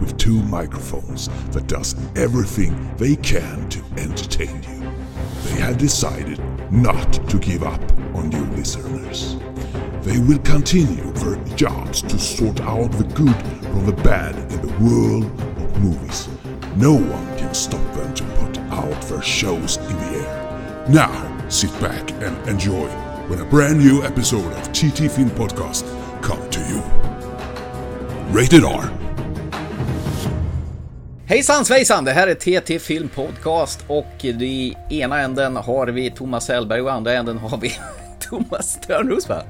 with two microphones that does everything they can to entertain you. They have decided not to give up on you listeners. They will continue their jobs to sort out the good from the bad in the world of movies. No one can stop them to put out their shows in the air. Now, sit back and enjoy when a brand new episode of TT Film Podcast come to you. Rated R. Hejsan svejsan! Det här är TT Film Podcast och i ena änden har vi Thomas Hellberg och i andra änden har vi Thomas Törnros va?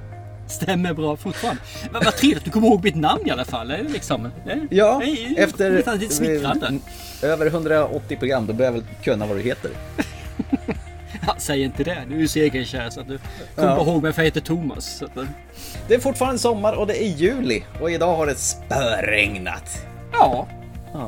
Stämmer bra fortfarande. Men vad trevligt att du kommer ihåg mitt namn i alla fall. Liksom. Ja, är efter lite smickrande. över 180 program då börjar jag väl kunna vad du heter. Ja, säg inte det. Du är segerkär så att du kommer Ja. ihåg mig för jag heter Thomas. Att, eh, Det är fortfarande sommar och det är juli och idag har det spöregnat. ja,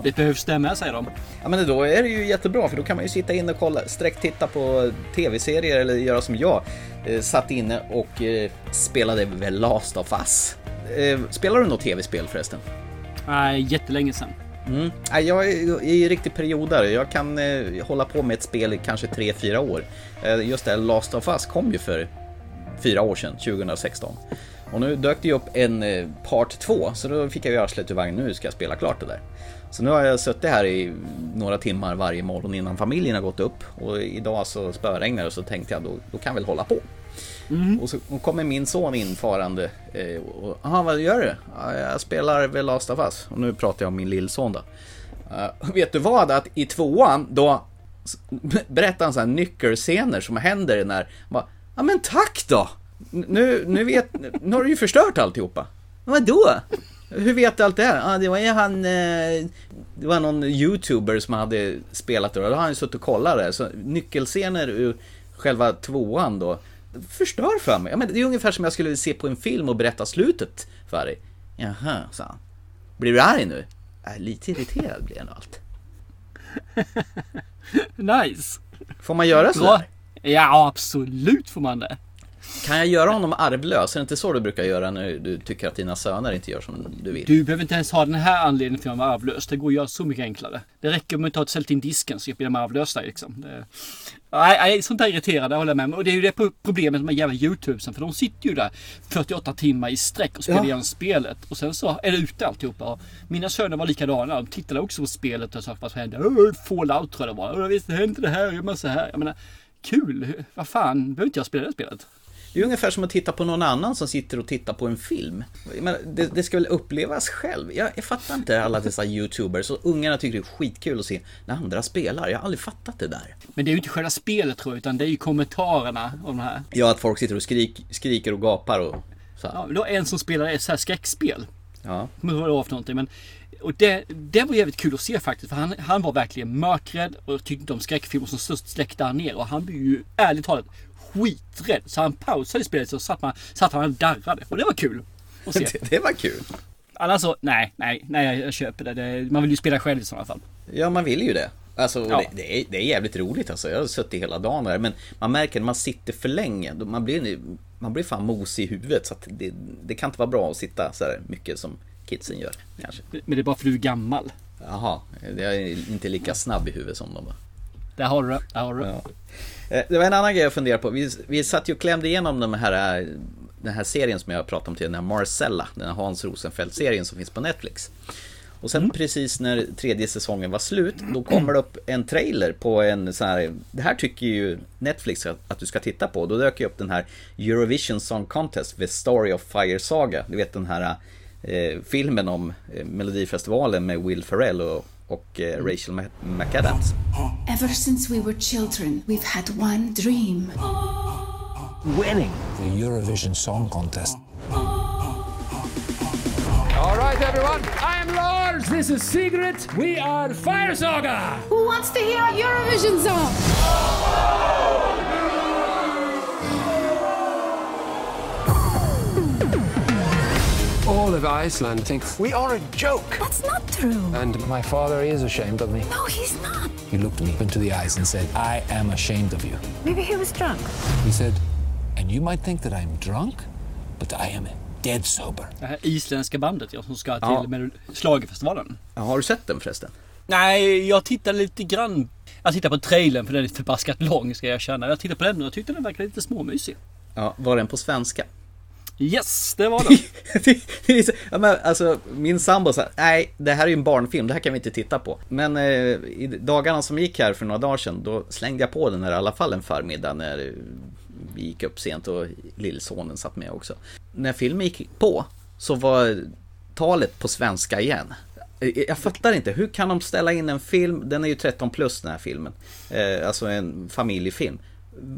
det behövs stämma säger de. Ja men då är det ju jättebra för då kan man ju sitta inne och kolla, sträcktitta på tv-serier eller göra som jag. Eh, satt inne och eh, spelade väl Last of Us. Eh, spelar du något tv-spel förresten? Nej, jättelänge sedan. Mm. Ja, Jag är i riktig periodare. Jag kan eh, hålla på med ett spel i kanske 3-4 år. Eh, just det, här Last of Us kom ju för fyra år sedan, 2016. Och nu dök det ju upp en eh, part 2, så då fick jag ju arslet ur vagnen. Nu ska jag spela klart det där. Så nu har jag suttit här i några timmar varje morgon innan familjen har gått upp. Och idag så spöregnar det så tänkte jag då, då kan jag väl hålla på. Och så och kommer min son infarande. Eh, och, Jaha, vad gör du? "Ja, jag spelar väl Last of Us. Och nu pratar jag om min lillson då. Eh, vet du vad? Att i tvåan, då berättar han så här nyckelscener som händer när... Ja men tack då! Nu, nu, vet, nu har du ju förstört alltihopa. Vadå? Hur vet du allt det här? Ja, det var ju han... Eh, det var någon youtuber som hade spelat det och då har han ju suttit och kollat det. Så nyckelscener ur själva tvåan då förstör för mig. Ja, men det är ungefär som jag skulle se på en film och berätta slutet för dig. Jaha, sa han. Blir du arg nu? Äh, lite irriterad blir jag nog allt. Nice. Får man göra så? Ja, absolut får man det. Kan jag göra honom arvlös? Är det inte så du brukar göra när du tycker att dina söner inte gör som du vill? Du behöver inte ens ha den här anledningen till att vara arvlös. Det går att göra så mycket enklare. Det räcker med att ta ett in disken så blir de arvlösa liksom. Det... Nej, nej, sånt där irriterar, det håller jag med om. Och det är ju det pro- problemet med de jävla YouTubesen. För de sitter ju där 48 timmar i sträck och spelar Ja. igenom spelet. Och sen så är det ute alltihopa. Mina söner var likadana. De tittade också på spelet och sa vad som hände. "Åh, Fallout tror jag det var. "Åh, Visst hände inte det här, gör man så här. Jag menar, kul. Vad fan, behöver inte jag spela det spelet? Det är ungefär som att titta på någon annan som sitter och tittar på en film. Menar, det, det ska väl upplevas själv? Jag, jag fattar inte alla dessa YouTubers och ungarna tycker det är skitkul att se när andra spelar. Jag har aldrig fattat det där. Men det är ju inte själva spelet tror jag, utan det är ju kommentarerna om det här. Ja, att folk sitter och skrik, skriker och gapar och så. här. Ja, det var en som spelade ett så här skräckspel. Ja. Jag kommer inte ihåg vad det var för någonting. Men, och det, det var jävligt kul att se faktiskt. För han, han var verkligen mörkrädd och tyckte inte om skräckfilmer. Så så släckte han ner. Och han blev ju ärligt talat skiträdd. Så han pausade spelet så satt, man, satt han och darrade. Och det var kul att se. Det, det var kul. Annars så, nej, nej, nej jag, köper det. det. Man vill ju spela själv i sådana fall. Ja, man vill ju det. Alltså, Ja. det, det, är, det är jävligt roligt alltså. Jag har suttit hela dagen där. Men man märker när man sitter för länge, man blir, man blir fan mosig i huvudet. Så att det, det kan inte vara bra att sitta så här mycket som kidsen gör, kanske. Men det är bara för du är gammal. Jaha, jag är inte lika snabb i huvudet som de. Där har du det. Där har du det. Ja. Eh, Det var en annan grej jag funderade på. Vi, vi satt ju och klämde igenom de här, eh, den här serien som jag pratade om till, den här Marcella, den här Hans Rosenfeldt-serien som finns på Netflix. Och sen precis när tredje säsongen var slut, då kommer det upp en trailer på en sån här, det här tycker ju Netflix att, att du ska titta på. Då dök ju upp den här Eurovision Song Contest, The Story of Fire Saga. Du vet den här eh, filmen om eh, Melodifestivalen med Will Ferrell och, och eh, Rachel McAdams. Ever since we were children, we've had one dream. winning the Eurovision Song Contest. All right, everyone. I am Lars. This is Sigrid. We are Fire Saga. Who wants to hear a Eurovision song? All of Iceland think We are a joke. That's not true. and My father is ashamed of me. No, he's not. He looked me into the eyes and said, I am ashamed of you. Maybe he was drunk. He said, And you might think that I'm drunk, but I am dead sober. Det här isländska bandet ja, som ska till Ja. med Schlagerfestivalen. Ja, har du sett den förresten? Nej, jag tittade lite grann. Jag tittade på trailern för den är förbaskat lång ska jag erkänna. Jag tittade på den och jag tyckte den verkade lite småmysig. Ja, var den på svenska? Yes, det var den. Det så- ja, men, alltså, min sambo sa, nej, det här är ju en barnfilm, det här kan vi inte titta på. Men eh, i dagarna som gick här för några dagar sedan, då slängde jag på den här i alla fall en förmiddag när vi gick upp sent och lillsonen satt med också. När filmen gick på så var talet på svenska igen. Eh, eh, jag fattar inte, hur kan de ställa in en film, den är ju 13 plus den här filmen, eh, alltså en familjefilm.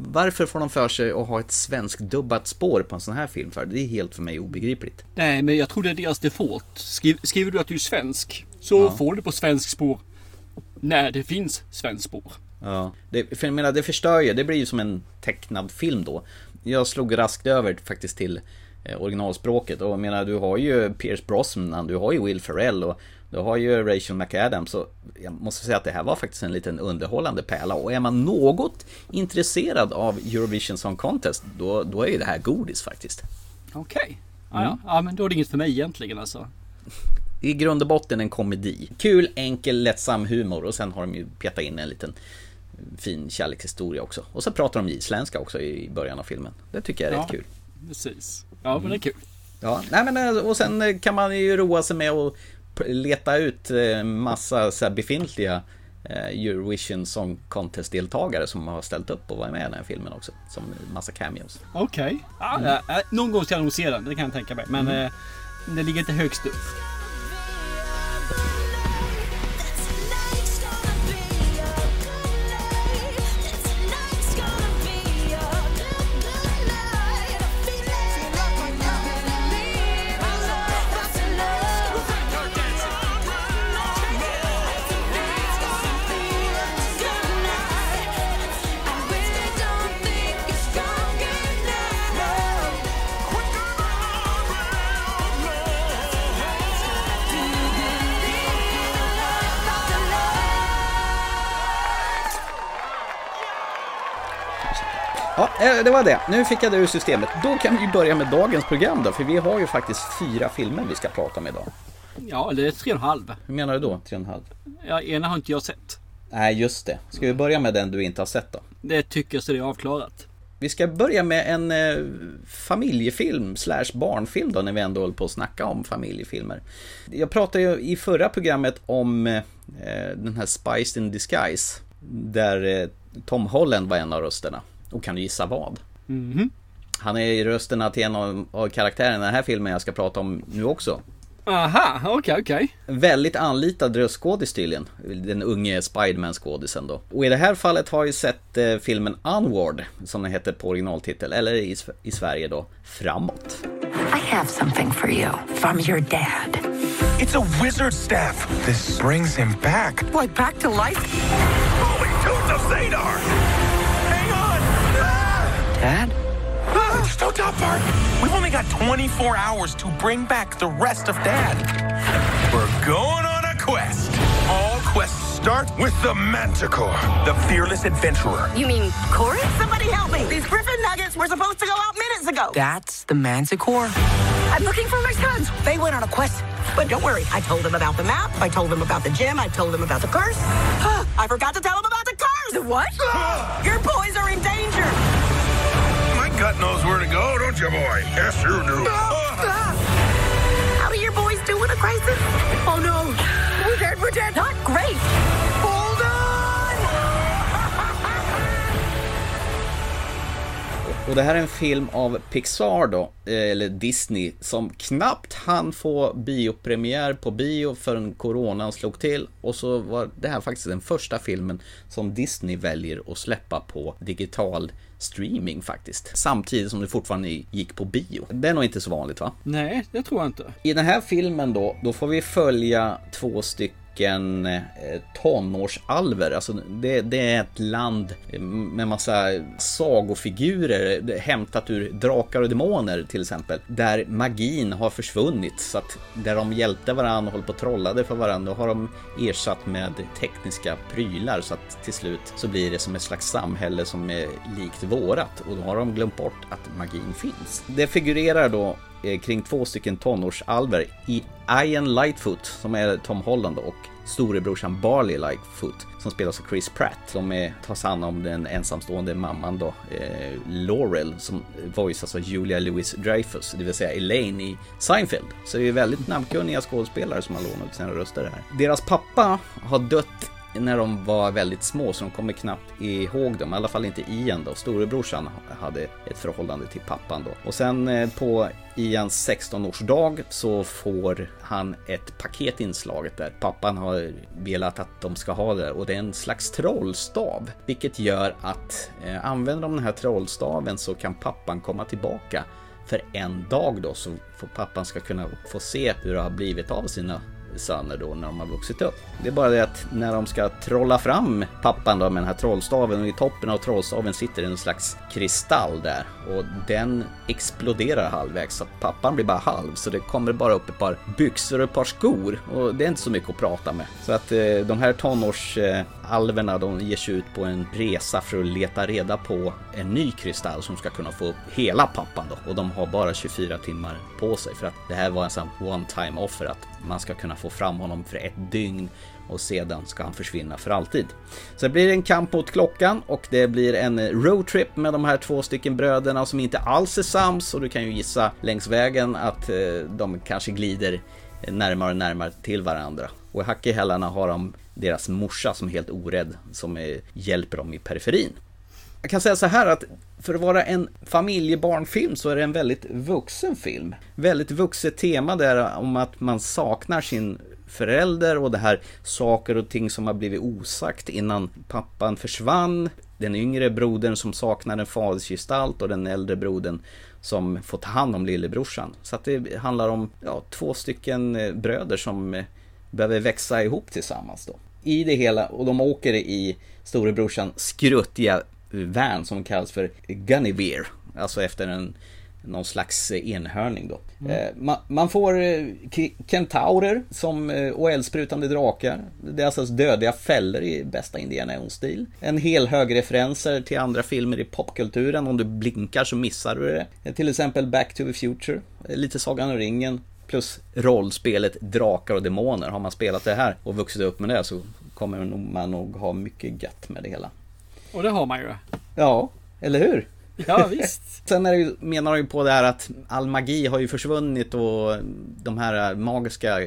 Varför får de för sig att ha ett svensk dubbat spår på en sån här film för? Det är helt för mig obegripligt. Nej, men jag tror det är deras default. Skriv, skriver du att du är svensk så får du på svensk spår när det finns svensk spår. Ja, det, för jag menar det förstör ju, det blir ju som en tecknad film då. Jag slog raskt över faktiskt till eh, originalspråket och jag menar du har ju Pierce Brosnan, du har ju Will Ferrell och du har ju Rachel McAdams så jag måste säga att det här var faktiskt en liten underhållande pärla och är man något intresserad av Eurovision Song Contest då, då är ju det här godis faktiskt. Okej. Ja, ja. ja, men då är det inget för mig egentligen alltså. I grund och botten en komedi. Kul, enkel, lättsam humor och sen har de ju petat in en liten fin kärlekshistoria också. Och så pratar de isländska också i början av filmen. Det tycker jag är Ja. rätt kul. Precis. Ja, men det är kul. Ja, nej men eh, och sen kan man ju roa sig med att leta ut eh, massa så här befintliga eh, Eurovision Song Contest-deltagare som har ställt upp och varit med i den här filmen också. Som massa cameos. Okej. Ja, ja, ja, någon gång ska jag nog se den, det kan jag tänka mig. Men eh, det ligger inte högst upp. Det var det. Nu fick jag det ur systemet. Då kan vi börja med dagens program då, för vi har ju faktiskt fyra filmer vi ska prata om idag. Ja, är tre och en halv. Hur menar du då? Tre och en halv? Ja, ena har inte jag sett. Nej, just det. Ska vi börja med den du inte har sett då? Det tycker jag så det är avklarat. Vi ska börja med en eh, familjefilm slash barnfilm då när vi ändå håller på att snacka om familjefilmer. Jag pratade ju i förra programmet om eh, den här Spiced in Disguise. Där eh, Tom Holland var en av rösterna. Och kan du gissa vad? Han är i rösterna till en av, av karaktärerna i den här filmen jag ska prata om nu också. Aha, okej, okej. En väldigt anlitad röstskådis tydligen. Den unge Spiderman-skådisen då. Och i det här fallet har jag sett eh, filmen Onward, som den heter på originaltitel, eller i, i Sverige då, Framåt. I have something for you from your dad. It's a wizard staff. This brings him back. Like back to life? Holy tooth of Zadar! Hang! Dad? Ah, There's no top part. We've only got 24 hours to bring back the rest of Dad. We're going on a quest. All quests start with the Manticore, the fearless adventurer. You mean Corey? Somebody help me. These Griffin nuggets were supposed to go out minutes ago. That's the Manticore. I'm looking for my sons. They went on a quest. But don't worry, I told them about the map. I told them about the gym. I told them about the curse. I forgot to tell them about the curse. The what? Your boys are in danger. Gut knows where to go, don't you, boy? Yes, you do. How do your boys do in a crisis? Oh no. We're dead, we're dead. Not great. Hold on! Och det här är en film av Pixar då, eh, eller Disney, som knappt hann få biopremiär på bio förrän coronan slog till. Och så var det här faktiskt den första filmen som Disney väljer att släppa på digital streaming faktiskt. Samtidigt som det fortfarande gick på bio. Det är nog inte så vanligt va? Nej, det tror jag inte. I den här filmen då, då får vi följa två stycken stycken eh, tonårsalver. Alltså det, det är ett land med massa sagofigurer hämtat ur Drakar och Demoner till exempel. Där magin har försvunnit så att där de hjälpte varandra och höll på och trollade för varandra har de ersatt med tekniska prylar så att till slut så blir det som ett slags samhälle som är likt vårat och då har de glömt bort att magin finns. Det figurerar då Eh, kring två stycken tonårsalver i Ian Lightfoot som är Tom Holland och storebrorsan Barley Lightfoot som spelas av Chris Pratt. De är, tas hand om den ensamstående mamman då, eh, Laurel som voiceas av Julia Louis Dreyfus, det vill säga Elaine i Seinfeld. Så det är väldigt namnkunniga skådespelare som har lånat sina röster här. Deras pappa har dött när de var väldigt små så de kommer knappt ihåg dem, i alla fall inte Ian då. Storebrorsan hade ett förhållande till pappan då. Och sen eh, på i Ians 16-årsdag så får han ett paket inslaget där pappan har velat att de ska ha det och det är en slags trollstav. Vilket gör att eh, använder de den här trollstaven så kan pappan komma tillbaka för en dag då så får pappan ska kunna få se hur det har blivit av sina söner då när de har vuxit upp. Det är bara det att när de ska trolla fram pappan då med den här trollstaven och i toppen av trollstaven sitter en slags kristall där och den exploderar halvvägs så att pappan blir bara halv så det kommer bara upp ett par byxor och ett par skor och det är inte så mycket att prata med. Så att eh, de här tonårsalverna de ger sig ut på en resa för att leta reda på en ny kristall som ska kunna få upp hela pappan då och de har bara 24 timmar på sig för att det här var en sån one time offer att man ska kunna få fram honom för ett dygn och sedan ska han försvinna för alltid. Sen blir det en kamp mot klockan och det blir en roadtrip med de här två stycken bröderna som inte alls är sams och du kan ju gissa längs vägen att eh, de kanske glider närmare och närmare till varandra. Och i hack i hälarna har de deras morsa som är helt orädd som hjälper dem i periferin. Jag kan säga så här att för att vara en familjebarnfilm så är det en väldigt vuxen film. Väldigt vuxet tema där om att man saknar sin förälder och det här saker och ting som har blivit osagt innan pappan försvann. Den yngre brodern som saknar en fadersgestalt och den äldre brodern som får ta hand om lillebrorsan. Så att det handlar om ja, två stycken eh, bröder som eh, behöver växa ihop tillsammans då. I det hela, och de åker i storebrorsan skruttiga van som kallas för Gunnivere. Alltså efter en någon slags enhörning då. Mm. Man, man, får eh, kentaurer som, eh, och eldsprutande drakar. Det är alltså dödliga fällor i bästa Indiana Jones-stil. En hel hög referenser till andra filmer i popkulturen. Om du blinkar så missar du det. Till exempel Back to the Future, lite Sagan om ringen. Plus rollspelet Drakar och Demoner. Har man spelat det här och vuxit upp med det så kommer man nog ha mycket gött med det hela. Och det har man ju. Ja, eller hur? Ja, visst. Sen är det ju, menar de ju på det här att all magi har ju försvunnit och de här magiska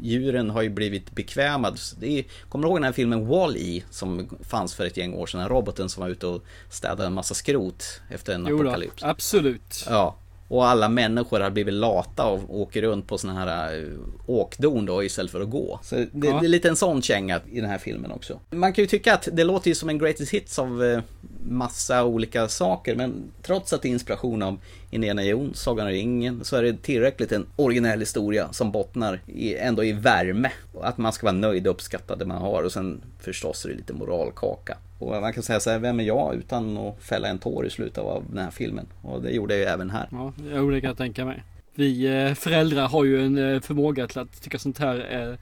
djuren har ju blivit bekvämade. Är, kommer du ihåg den här filmen Wall-E som fanns för ett gäng år sedan? Roboten som var ute och städade en massa skrot efter en jo apokalyps. Då, absolut. Ja, och alla människor har blivit lata och åker runt på såna här eh, åkdon då istället för att gå. Så det, ja. det är lite en sån känga i den här filmen också. Man kan ju tycka att det låter ju som en greatest hits av eh, massa olika saker men trots att det är inspiration av Indiana Jones, Sagan om ringen så är det tillräckligt en originell historia som bottnar i, ändå i värme. Att man ska vara nöjd och uppskatta det man har och sen förstås är det lite moralkaka. Och man kan säga så här, vem är jag utan att fälla en tår i slutet av den här filmen? Och det gjorde jag ju även här. Ja, det kan jag tänka mig. Vi eh, föräldrar har ju en eh, förmåga till att tycka sånt här är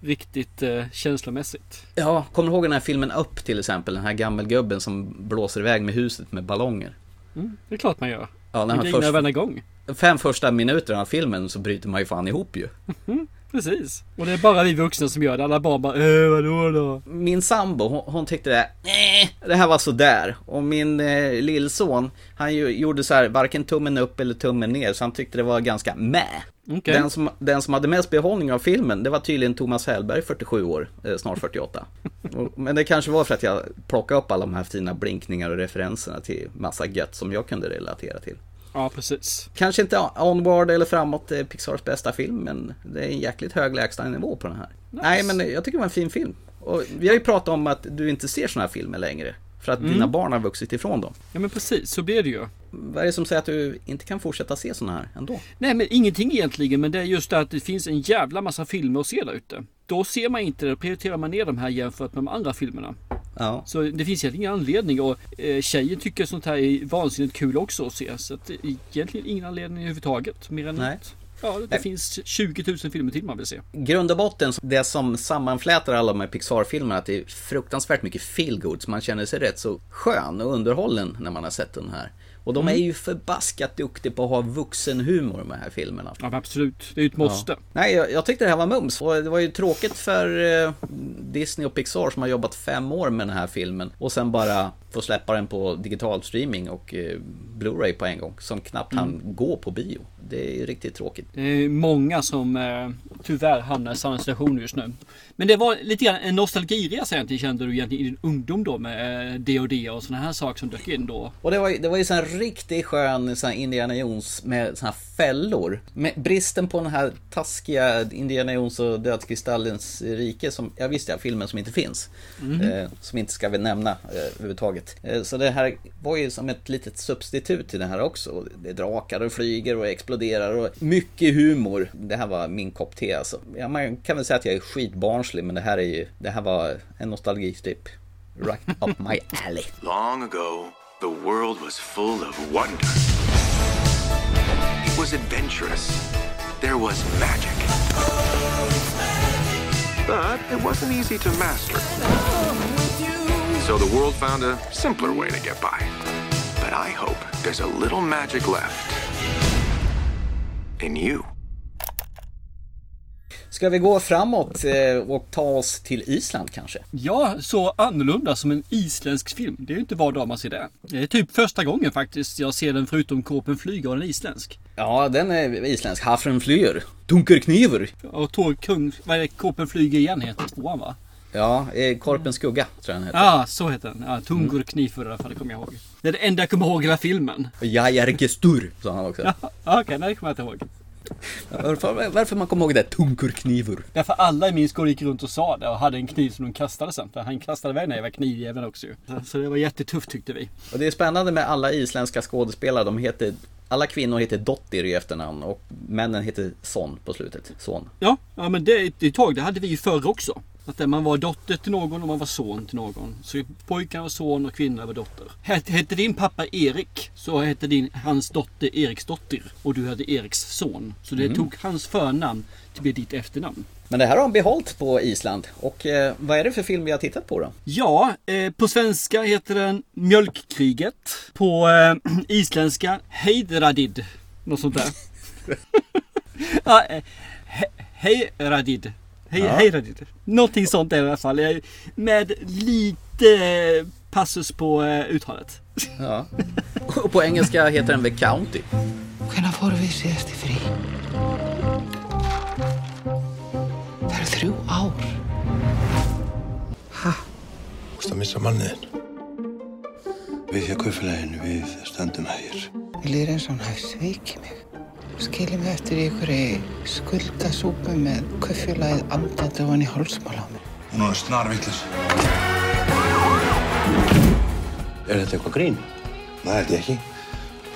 riktigt eh, känslomässigt. Ja, kommer du ihåg den här filmen Upp till exempel? Den här gammelgubben som blåser iväg med huset med ballonger. Mm, det är klart man gör. Ja, när man först... varenda gång. Fem första minuterna av filmen så bryter man ju fan ihop ju. Mm, precis. Och det är bara vi vuxna som gör det. Alla barn bara äh, vadå då? Min sambo, hon, hon tyckte det, nej, det här var sådär. Och min eh, lillson, han ju, gjorde så här, varken tummen upp eller tummen ner. Så han tyckte det var ganska med. Okay. Den, som, den som hade mest behållning av filmen, det var tydligen Thomas Hellberg, 47 år, eh, snart 48. Men det kanske var för att jag plockade upp alla de här fina blinkningar och referenserna till massa gött som jag kunde relatera till. Ja, precis. Kanske inte Onward eller framåt eh, Pixars bästa film, men det är en jäkligt hög lägstanivå på den här. Nice. Nej, men jag tycker det var en fin film. Och vi har ju pratat om att du inte ser såna här filmer längre. För att mm. dina barn har vuxit ifrån dem. Ja men precis, så blir det ju. vad är det som säger att du inte kan fortsätta se såna här ändå? Nej men ingenting egentligen men det är just det att det finns en jävla massa filmer att se där ute. Då ser man inte det, prioriterar man ner de här jämfört med de andra filmerna. Ja. Så det finns egentligen ingen anledning och eh, tjejen tycker sånt här är vansinnigt kul också att se. Så att, egentligen ingen anledning överhuvudtaget. Mer än Nej. att ja, det Nej. finns 20 000 filmer till man vill se. grund och botten, det som sammanflätar alla de här Pixar-filmerna, att det är fruktansvärt mycket feelgood, man känner sig rätt så skön och underhållen när man har sett den här. Och de är ju förbaskat duktiga på att ha vuxenhumor med de här filmerna. Ja absolut, det är ju ett måste. Nej, jag, jag tyckte det här var mums. Och det var ju tråkigt för eh, Disney och Pixar som har jobbat fem år med den här filmen. Och sen bara få släppa den på digital streaming och eh, Blu-ray på en gång. Som knappt hann gå på bio. Det är riktigt tråkigt. Det är många som eh, tyvärr hamnar i samma situation just nu. Men det var lite grann en nostalgiresa egentligen kände du egentligen i din ungdom då med eh, D&D och sådana här saker som dök in då. Och det var, ju- det var ju sån här riktigt skön sån här Indiana Jones med såna här fällor. Med bristen på den här taskiga Indiana Jones och Dödskristallens rike som, jag visste jag, filmen som inte finns. Eh, som inte ska vi nämna eh, överhuvudtaget. Eh, så det här var ju som ett litet substitut till det här också. Det är drakar och flyger och exploderar och mycket humor. Det här var min kopp te alltså. Ja, man kan väl säga att jag är skitbarnslig men det här är ju, det här var en nostalgistripp. Right up my alley. Long ago, the world was full of wonder. It was adventurous. There was magic. But it wasn't easy to master. So the world found a simpler way to get by. But I hope there's a little magic left in you. Ska vi gå framåt eh, och ta oss till Island kanske? Ja, så annorlunda som en isländsk film. Det är ju inte var dag man ser det. Det är typ första gången faktiskt jag ser den förutom Kåpen flyger och den är isländsk. Ja, den är isländsk. Hafren flyr. Dunkerkniver. Och Tor Kung, vad är det, Kåpen flyger igen heter tvåan va? Ja, eh, Korpens skugga tror jag den heter. Ja, så heter den. Ja, Tungur Knifur i alla fall, det kommer jag ihåg. Det är det enda jag kommer ihåg i hela filmen. Jajargestur, sa han också. Ja, Okej, nej det kommer jag inte ihåg. Varför, varför man kommer ihåg det? Tunkerkniver. Därför alla i min skola gick runt och sa det och hade en kniv som de kastade sen. För han kastade iväg den här knivjäveln också ju. Så det var jättetufft tyckte vi. Och det är spännande med alla isländska skådespelare. De heter, alla kvinnor heter Dottir i efternamn och männen heter Son på slutet. Son. Ja, ja men det, det tag det hade vi ju förr också. Att man var dotter till någon och man var son till någon. Så pojkarna var son och kvinnorna var dotter. Hette, din pappa Erik så hette din, hans dotter Eriksdotter. Och du hade Eriks son. Så det tog hans förnamn till bli ditt efternamn. Men det här har de behållit på Island. Och eh, vad är det för film vi har tittat på då? Ja, eh, på svenska heter den Mjölkkriget. På eh, isländska Heidradid. Något sånt där. ja, eh, he, Heiradid. Hej, Ja. Heiradid. Någonting sånt är det i alla fall. Med lite eh, passus på eh, uttalet. Ja. Och på engelska heter den The County. Fórum við síðast í frí? Það eru þrjú ár. Þú veist að missa manniðin. Við hjá kaufélaginu, við stöndum hægir. Mér líður eins og hann hafi svikið mig. Skilið mig eftir í einhverju skuldasúpu með kaufélagið andandi ofan í hálsmála á mér. Hún er snar vitlis. Er þetta eitthvað grín? Það held ég ekki.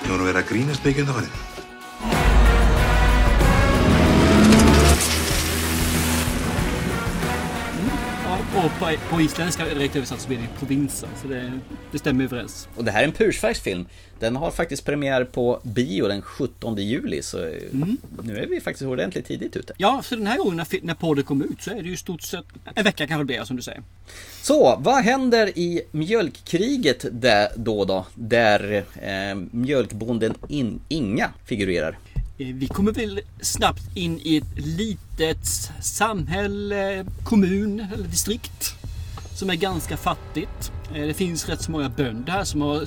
Ég voru verið að grínast mikið það farið. Och på, på isländska direkt översatt så blir det provinsen. Så det, det stämmer överens. Och det här är en pursfärgsfilm. Den har faktiskt premiär på bio den 17 juli. Så eh, nu är vi faktiskt ordentligt tidigt ute. Ja, så den här gången när, när podden kom ut så är det ju stort sett en vecka kanske det blir som du säger. Så, vad händer i mjölkkriget där, då då? Där eh, mjölkbonden in, Inga figurerar. Eh, vi kommer väl snabbt in i ett litet samhälle, kommun eller distrikt som är ganska fattigt. Eh, det finns rätt så många bönder här som har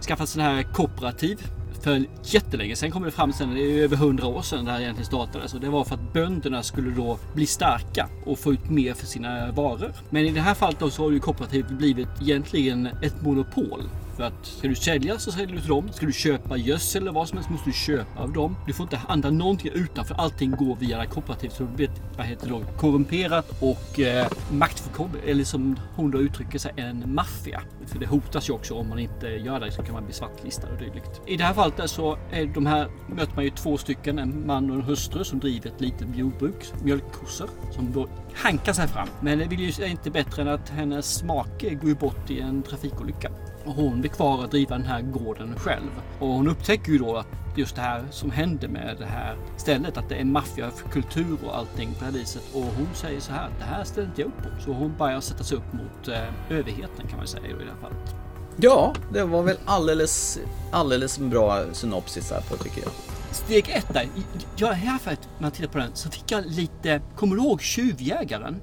skaffat sådana här kooperativ för jättelänge sen kommer det fram sen, det är över 100 år sedan det här egentligen startades. Och det var för att bönderna skulle då bli starka och få ut mer för sina varor. Men i det här fallet då så har ju kooperativet blivit egentligen ett monopol. För att ska du sälja så säljer du till dem. Ska du köpa gödsel eller vad som helst måste du köpa av dem. Du får inte handla någonting utanför. Allting går via det kooperativet. Så det vad heter det då, korrumperat och eh, maktfullkomligt. Eller som hon då uttrycker sig, en maffia. För det hotas ju också om man inte gör det så kan man bli svartlistad och dylikt. I det här fallet där så är de här möter man ju två stycken, en man och en hustru som driver ett litet jordbruk, mjölkkossor, som då hankar sig fram. Men det vill ju inte bättre än att hennes make går ju bort i en trafikolycka. Och hon blir kvar att driva den här gården själv. Och hon upptäcker ju då att just det här som hände med det här stället, att det är maffiakultur och allting på det här viset. Och hon säger så här, det här ställer inte jag upp på. Så hon börjar sätta sig upp mot eh, överheten kan man säga i det här fallet. Ja, det var väl alldeles, alldeles bra synopsis här på tycker jag. Steg ett där. Jag är här för att jag tittar på den så fick jag lite, kommer du ihåg Tjuvjägaren?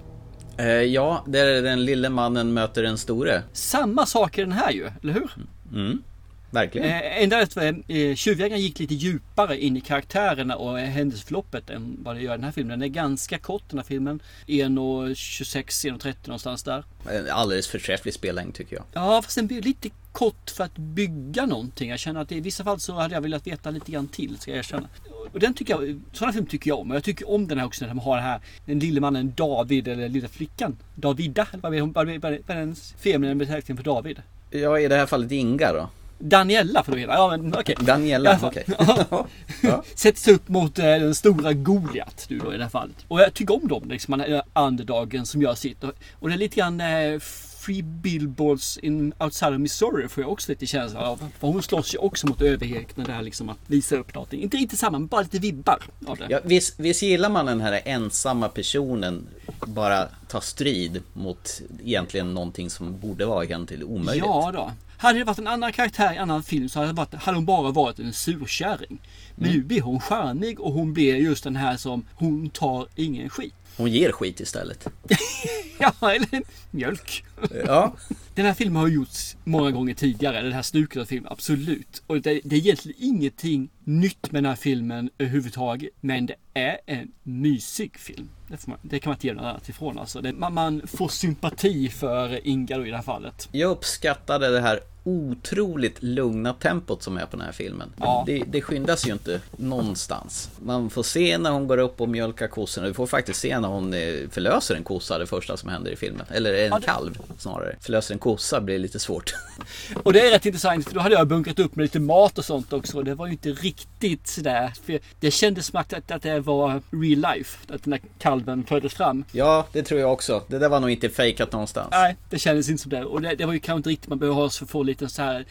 Eh, ja, där den lille mannen möter den store. Samma sak i den här ju, eller hur? Mm, verkligen. Eh, enda att eh, Tjuvjägaren gick lite djupare in i karaktärerna och händelseförloppet än vad det gör i den här filmen. Den är ganska kort den här filmen. 1.26, 1.30 någonstans där. En alldeles förträfflig spellängd tycker jag. Ja, fast den blir lite kort för att bygga någonting. Jag känner att i vissa fall så hade jag velat veta lite grann till, ska jag erkänna. Och den tycker jag, sådana film tycker jag om. Och jag tycker om den här också när de har det här, den lille mannen David eller lilla flickan. Davida, eller vad är hon, vad är den feminina beteckningen för David? Ja, i det här fallet Inga då. Daniella får du heta. Ja, men. Okay. Daniella, okej. Okay. Sätts upp mot eh, den stora Goliat du då i det här fallet. Och jag tycker om dem, liksom, man är underdagen som gör sitt. Och, och det är lite grann eh, Free Billboards in outside of Missouri får jag också lite känsla av. För hon slåss ju också mot överheten där liksom att visa upp någonting. Inte riktigt samma, men bara lite vibbar av det. Ja, visst, visst gillar man den här ensamma personen bara ta strid mot egentligen någonting som borde vara egentligen omöjligt. Ja då. Hade det varit en annan karaktär i en annan film så hade, varit, hade hon bara varit en surkärring. Men mm. nu blir hon charmig och hon blir just den här som hon tar ingen skit. Hon ger skit istället. ja, eller mjölk. Ja. Den här filmen har gjorts många gånger tidigare. Den här snuket av film, absolut. Och det, det är egentligen ingenting nytt med den här filmen överhuvudtaget. Men det är en mysig film. Det, man, det kan man inte ge något annat ifrån. Alltså. Det, man, man, får sympati för Inga i det här fallet. Jag uppskattade det här otroligt lugna tempot som är på den här filmen. Ja. Det, det skyndas ju inte någonstans. Man får se när hon går upp och mjölkar kossorna. Vi får faktiskt se när hon eh, förlöser en kossa, det första som händer i filmen. Eller en ja, det... kalv snarare. Förlöser en kossa blir lite svårt. Och det är rätt intressant för då hade jag bunkrat upp med lite mat och sånt också. Det var ju inte riktigt sådär. För det kändes som att, att det var real life. Att den där kalven föddes fram. Ja, det tror jag också. Det där var nog inte fejkat någonstans. Nej, det kändes inte som det. Och det, det var ju kanske inte riktigt man behöver ha för att få lite så här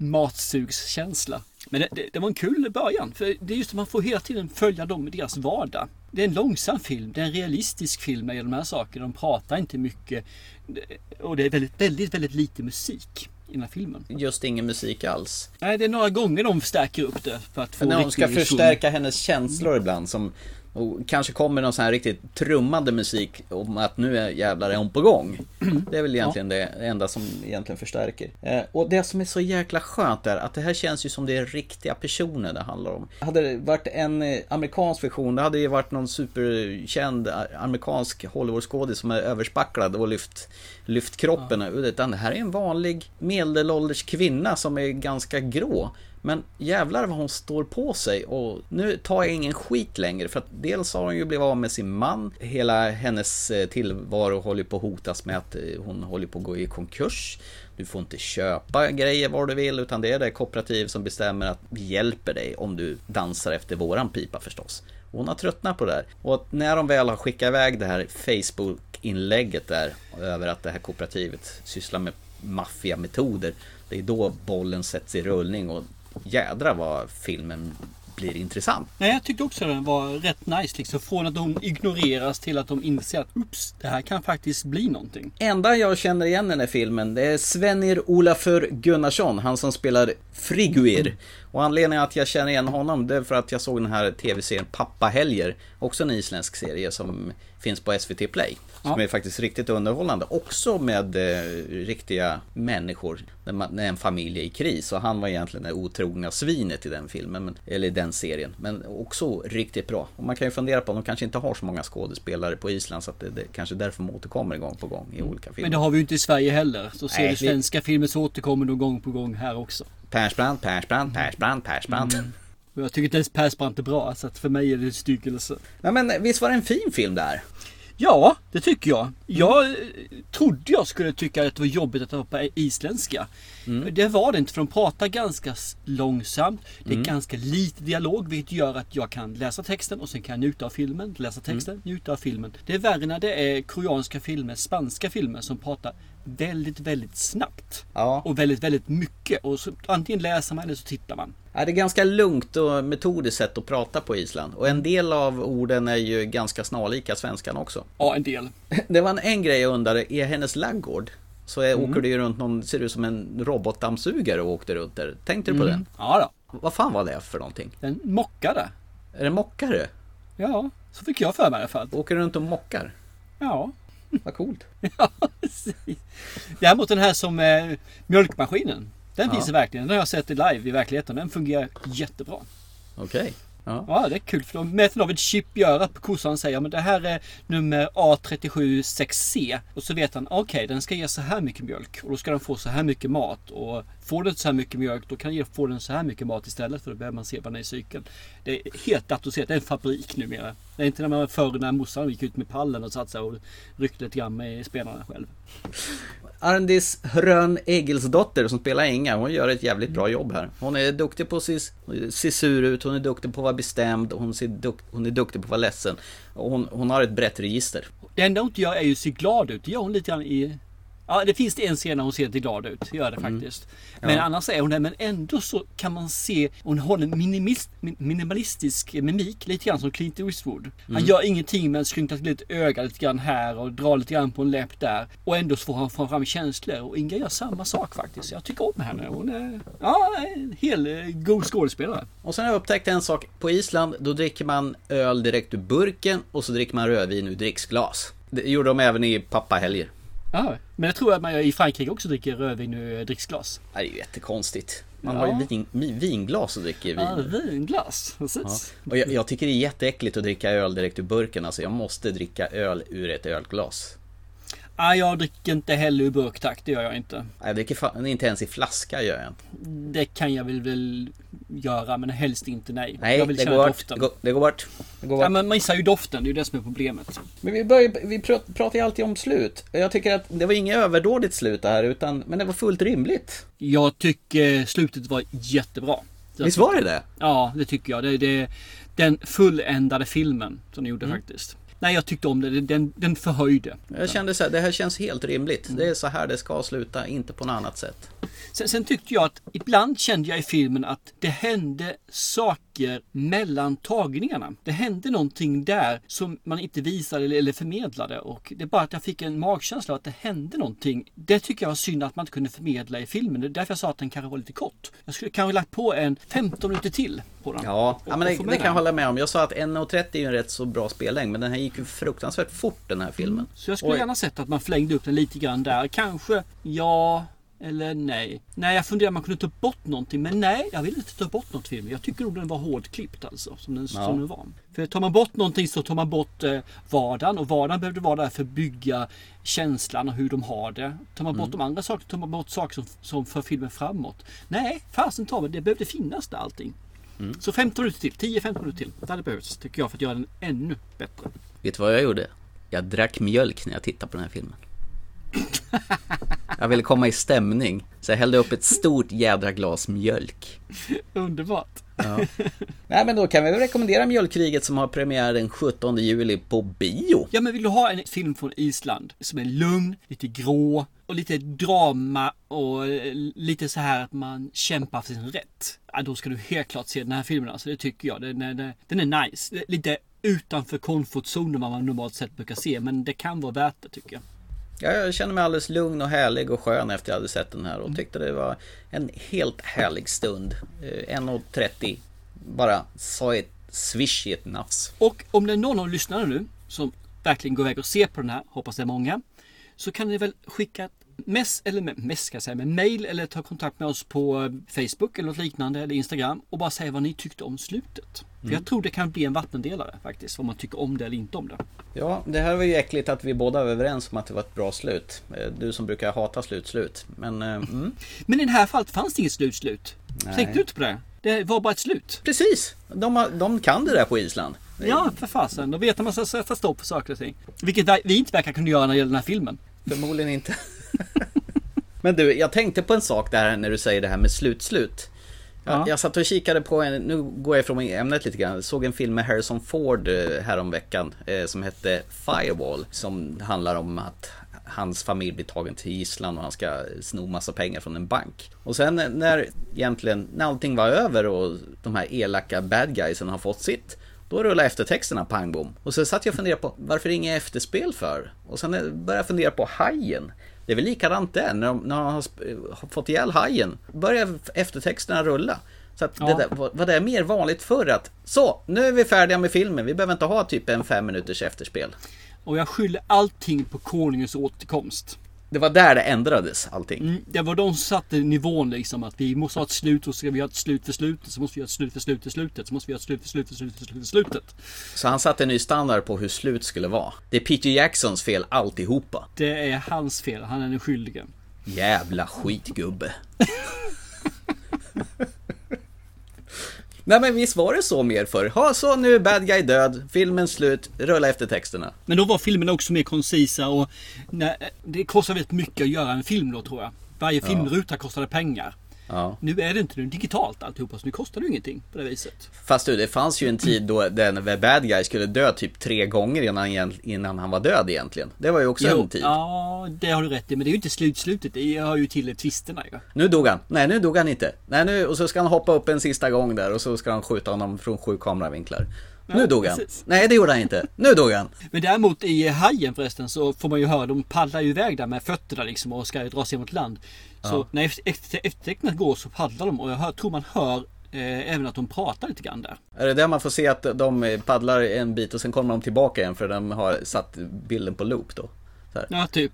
matsugskänsla. Men det, det, det, var en kul början. För det är just att man får hela tiden följa dem i deras vardag. Det är en långsam film. Det är en realistisk film med de här sakerna. De pratar inte mycket. Och det är väldigt, väldigt, väldigt lite musik i den här filmen. Just ingen musik alls. Nej, det är några gånger de förstärker upp det. För att få när hon ska förstärka hennes känslor ibland. Som och kanske kommer någon sån här riktigt trummande musik om att nu är jävlar är hon på gång. Det är väl egentligen ja. det enda som egentligen förstärker. Eh, och det som är så jäkla skönt är att det här känns ju som det är riktiga personer det handlar om. Hade det varit en eh, amerikansk version, det hade ju varit någon superkänd amerikansk Hollywoodskådis som är överspacklad och lyft, lyft kroppen. Ja. Utan det här är en vanlig medelålders kvinna som är ganska grå. Men jävlar vad hon står på sig och nu tar jag ingen skit längre för att dels har hon ju blivit av med sin man. Hela hennes eh, tillvaro håller på att hotas med att eh, hon håller på att gå i konkurs. Du får inte köpa grejer var du vill utan det är det kooperativ som bestämmer att vi hjälper dig om du dansar efter våran pipa förstås. hon har tröttnat på det där. Och när de väl har skickat iväg det här Facebook-inlägget där över att det här kooperativet sysslar med maffiametoder. Det är då bollen sätts i rullning och jädra vad filmen blir intressant. Nej, jag tyckte också den var rätt nice. Liksom. Från att de ignoreras till att de inser att ups, det här kan faktiskt bli någonting. Enda jag känner igen den här filmen, det är Svenir Olafur Gunnarsson, han som spelar Friguir. Mm. Och anledningen att jag känner igen honom, det är för att jag såg den här tv-serien Pappa Helger. Också en isländsk serie som finns på SVT Play. Som Ja. är faktiskt riktigt underhållande. Också med eh, riktiga människor. När, man, när en familj är i kris. Och han var egentligen det otrogna svinet i den filmen. Men, eller i den serien. Men också riktigt bra. Och man kan ju fundera på de kanske inte har så många skådespelare på Island. Så att det, det kanske är därför de återkommer gång på gång i olika filmer. Men det har vi ju inte i Sverige heller. Så ser Nej, vi- svenska filmer så återkommer de gång på gång här också. Persbrandt, Persbrandt, Persbrandt, Persbrandt. Och jag tycker inte ens Persbrandt är bra. Så att för mig är det en styggelse. Nej men visst var det en fin film där? Ja, det tycker jag. Jag trodde jag skulle tycka att det var jobbigt att det var isländska. Det var det inte för de pratar ganska långsamt. Det är ganska lite dialog vilket gör att jag kan läsa texten och sen kan jag njuta av filmen. Läsa texten, njuta av filmen. Det är värre när det är koreanska filmer, spanska filmer som pratar väldigt, väldigt snabbt. Ja. Och väldigt, väldigt mycket. Och så, antingen läser man eller så tittar man. Ja, det är ganska lugnt och metodiskt sätt att prata på Island. Och en del av orden är ju ganska snarlika svenskan också. Ja, en del. Det var en, en grej jag undrade, i hennes laggård så är, åker det ju runt någon, ser ut som en robotdammsugare och åkte runt där. Tänkte du på den? Ja då. Vad fan var det för någonting? Den mockade. Är det mockare? Ja, så fick jag för mig i alla fall. Åker runt och mockar? Ja. Vad coolt. Ja, precis. Däremot den här som eh, mjölkmaskinen. Den Ja. finns i verkligheten. Den har jag sett live i verkligheten. Den fungerar jättebra. Okej. Ja. Ja, det är kul för de mäter av ett chip i örat på kossan och säger men det här är nummer A376C. Och så vet han, okej den ska ge så här mycket mjölk och då ska den få så här mycket mat. Och får den så här mycket mjölk då kan den få den så här mycket mat istället för då behöver man se vad den är i cykeln. Det är helt datoriserat, det är en fabrik numera. Det är inte när man var förr när morsan gick ut med pallen och satt sig och ryckte lite grann med spenarna själv. Arndis Hrön Egilsdotter som spelar Inga, hon gör ett jävligt bra jobb här. Hon är duktig på att se, se sur ut, hon är duktig på att vara bestämd, hon, ser duk, hon är duktig på att vara ledsen. Och hon, hon har ett brett register. Det enda hon inte gör är ju att se glad ut. Det gör hon lite grann i... Ja, det finns det en scen när hon ser lite glad ut. Gör det faktiskt. Men Ja. annars är hon det. Men ändå så kan man se... Hon har en minimis, min- minimalistisk mimik. Lite grann som Clint Eastwood. Han gör ingenting men skrynklar till ett öga lite grann här och drar lite grann på en läpp där. Och ändå så får han fram känslor. Och Inga gör samma sak faktiskt. Jag tycker om henne. Hon är... Ja, en hel eh, god skådespelare. Och sen har jag upptäckt en sak. På Island, då dricker man öl direkt ur burken och så dricker man rödvin ur dricksglas. Det gjorde de även i pappahelger. Ja, men jag tror att man i Frankrike också dricker rödvin ur dricksglas. Det är ju jättekonstigt. Man Ja. har ju vin, vinglas och dricker vin. Ja, vinglas. Ja. Precis. Och jag, jag tycker det är jätteäckligt att dricka öl direkt ur burken. Alltså jag måste dricka öl ur ett ölglas. Ja, jag dricker inte heller ur burk tack, det gör jag inte. Jag dricker fan, inte ens i flaska gör jag inte. Det kan jag väl, väl göra, men helst inte nej. Nej, jag vill det känna går, bort. doften. det går, det går bort. Det går bort. Ja, men man missar ju doften, det är ju det som är problemet. Men vi, börjar, vi pr- pratar ju alltid om slut. Jag tycker att det var inget överdådigt slut det här, utan, men det var fullt rimligt. Jag tycker slutet var jättebra. Visst var det det? Ja, det tycker jag. Det är det, den fulländade filmen som de gjorde Mm. faktiskt. Nej, jag tyckte om det. Den, den förhöjde. Jag kände så här, det här känns helt rimligt. Det är så här det ska sluta, inte på något annat sätt. Sen, sen tyckte jag att ibland kände jag i filmen att det hände saker mellan tagningarna. Det hände någonting där som man inte visade eller, eller förmedlade och det är bara att jag fick en magkänsla att det hände någonting. Det tycker jag var synd att man inte kunde förmedla i filmen. Det är därför jag sa att den kanske var lite kort. Jag skulle kanske lagt på en 15 minuter till på den. Ja, ja men och det, det kan jag hålla med om. Jag sa att 1.30 är ju en rätt så bra spellängd, men den här gick ju fruktansvärt fort den här filmen. Så jag skulle Oj. gärna sett att man förlängde upp den lite grann där. Kanske ja eller nej. Nej, jag funderar om man kunde ta bort någonting. Men nej, jag vill inte ta bort något film. Jag tycker nog den var hårdklippt alltså. Som den, Ja. som den var. För tar man bort någonting så tar man bort eh, vardagen. Och vardagen behövde vara där för att bygga känslan och hur de har det. Tar man bort Mm. de andra sakerna tar man bort saker som, som för filmen framåt. Nej, fasen ta. Det behövde finnas där allting. Mm. Så 15 minuter till. 10-15 minuter till. Det hade behövts tycker jag för att göra den ännu bättre. Vet du vad jag gjorde? Jag drack mjölk när jag tittade på den här filmen. Jag ville komma i stämning, så jag hällde upp ett stort jädra glas mjölk. Underbart. Ja. Nej men då kan vi rekommendera Mjölkkriget som har premiär den 17 juli på bio. Ja men vill du ha en film från Island som är lugn, lite grå och lite drama och eh, lite så här att man kämpar för sin rätt. Ja, då ska du helt klart se den här filmen alltså, det tycker jag. Den är, den- är nice. Lite utanför komfortzonen vad man normalt sett brukar se men det kan vara värt det tycker jag. Ja, jag känner mig alldeles lugn och härlig och skön efter jag hade sett den här och tyckte det var en helt härlig stund. Eh, 1.30 bara sa ett swish i ett nafs. Och om det är någon av lyssnarna nu som verkligen gå iväg och se på den här, hoppas det är många, så kan ni väl skicka mess, eller mess ska jag säga, med mail eller ta kontakt med oss på eh, Facebook eller något liknande eller Instagram och bara säga vad ni tyckte om slutet. För Mm. jag tror det kan bli en vattendelare faktiskt, om man tycker om det eller inte om det. Ja, det här var ju äckligt att vi båda var överens om att det var ett bra slut. Eh, Du som brukar hata slut-slut. Men, eh, mm. Men i det här fallet fanns det inget slut-slut. Tänkte du inte på det? Det var bara ett slut. Precis! De, har, de kan det där på Island. Ja, för fasen. Då vet man att man ska sätta stopp för saker och ting. Vilket vi inte verkar kunna göra när det gäller den här filmen. Förmodligen inte. Men du, jag tänkte på en sak där när du säger det här med slut-slut. Jag, Ja. jag satt och kikade på en, nu går jag ifrån ämnet lite grann. Jag såg en film med Harrison Ford eh, häromveckan eh, som hette Firewall. Som handlar om att hans familj blir tagen till gisslan och han ska sno massa pengar från en bank. Och sen när egentligen, när allting var över och de här elaka bad guysen har fått sitt. Då rullar eftertexterna pang bom. Och så satt jag och funderade på varför inget efterspel för? Och sen började jag fundera på hajen. Det är väl likadant där, när de, när de har har fått ihjäl hajen. Börjar eftertexterna rulla. Så att Ja. det där, var det mer vanligt förr att så, nu är vi färdiga med filmen, vi behöver inte ha typ en fem minuters efterspel. Och jag skyller allting på konungens återkomst. Det var där det ändrades allting. Mm, det var de som satte nivån liksom att vi måste ha ett slut och så ska vi ha ett slut för slutet. Så måste vi ha ett slut för slutet slutet. Så måste vi ha ett slut för slutet slutet slutet slutet. Så han satte en ny standard på hur slut skulle vara. Det är Peter Jacksons fel alltihopa. Det är hans fel. Han är den skyldige. Jävla skitgubbe. Nej men visst var det så mer för. Ha så nu är bad guy död, filmen slut, rulla efter texterna. Men då var filmerna också mer koncisa och nej, det kostar väldigt mycket att göra en film då tror jag. Varje Ja. filmruta kostade pengar. Ja. Nu är det inte nu digitalt alltihopa så nu kostar det ju ingenting på det viset. Fast du, det fanns ju en tid då den bad guy skulle dö typ tre gånger innan, innan han var död egentligen. Det var ju också Jo, en tid. Ja, det har du rätt i. Men det är ju inte slutslutet. Det hör ju till twisterna ju. Nu dog han. Nej, nu dog han inte. Nej, nu, och så ska han hoppa upp en sista gång där och så ska han skjuta honom från sju kameravinklar. Nu Ja, dog han. precis. Nej, det gjorde han inte. Nu dog han. Men däremot i Hajen förresten så får man ju höra, de paddlar ju iväg där med fötterna liksom och ska dra sig mot land. Så Ja. när efter- efter- eftertecknet går så paddlar de och jag hör, tror man hör eh, även att de pratar lite grann där. Är det där man får se att de paddlar en bit och sen kommer de tillbaka igen för de har satt bilden på loop då? Ja, typ.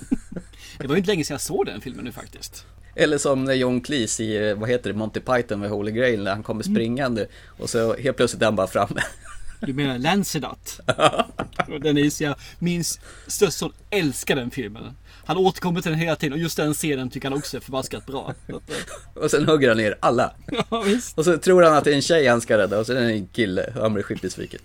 det var ju inte länge sedan jag såg den filmen nu faktiskt. Eller som när John Cleese i, vad heter det, Monty Python med Holy Grail när han kommer springande och så helt plötsligt är han bara framme. Du menar Lancelot? Den är så jag, min största älskar den filmen. Han återkommer till den hela tiden och just den scenen tycker han också är förbaskat bra. Eh, Och sen hugger han ner alla. Ja. Och så tror han att det är en tjej han ska rädda och så är det en kille och han blir skitbesviken.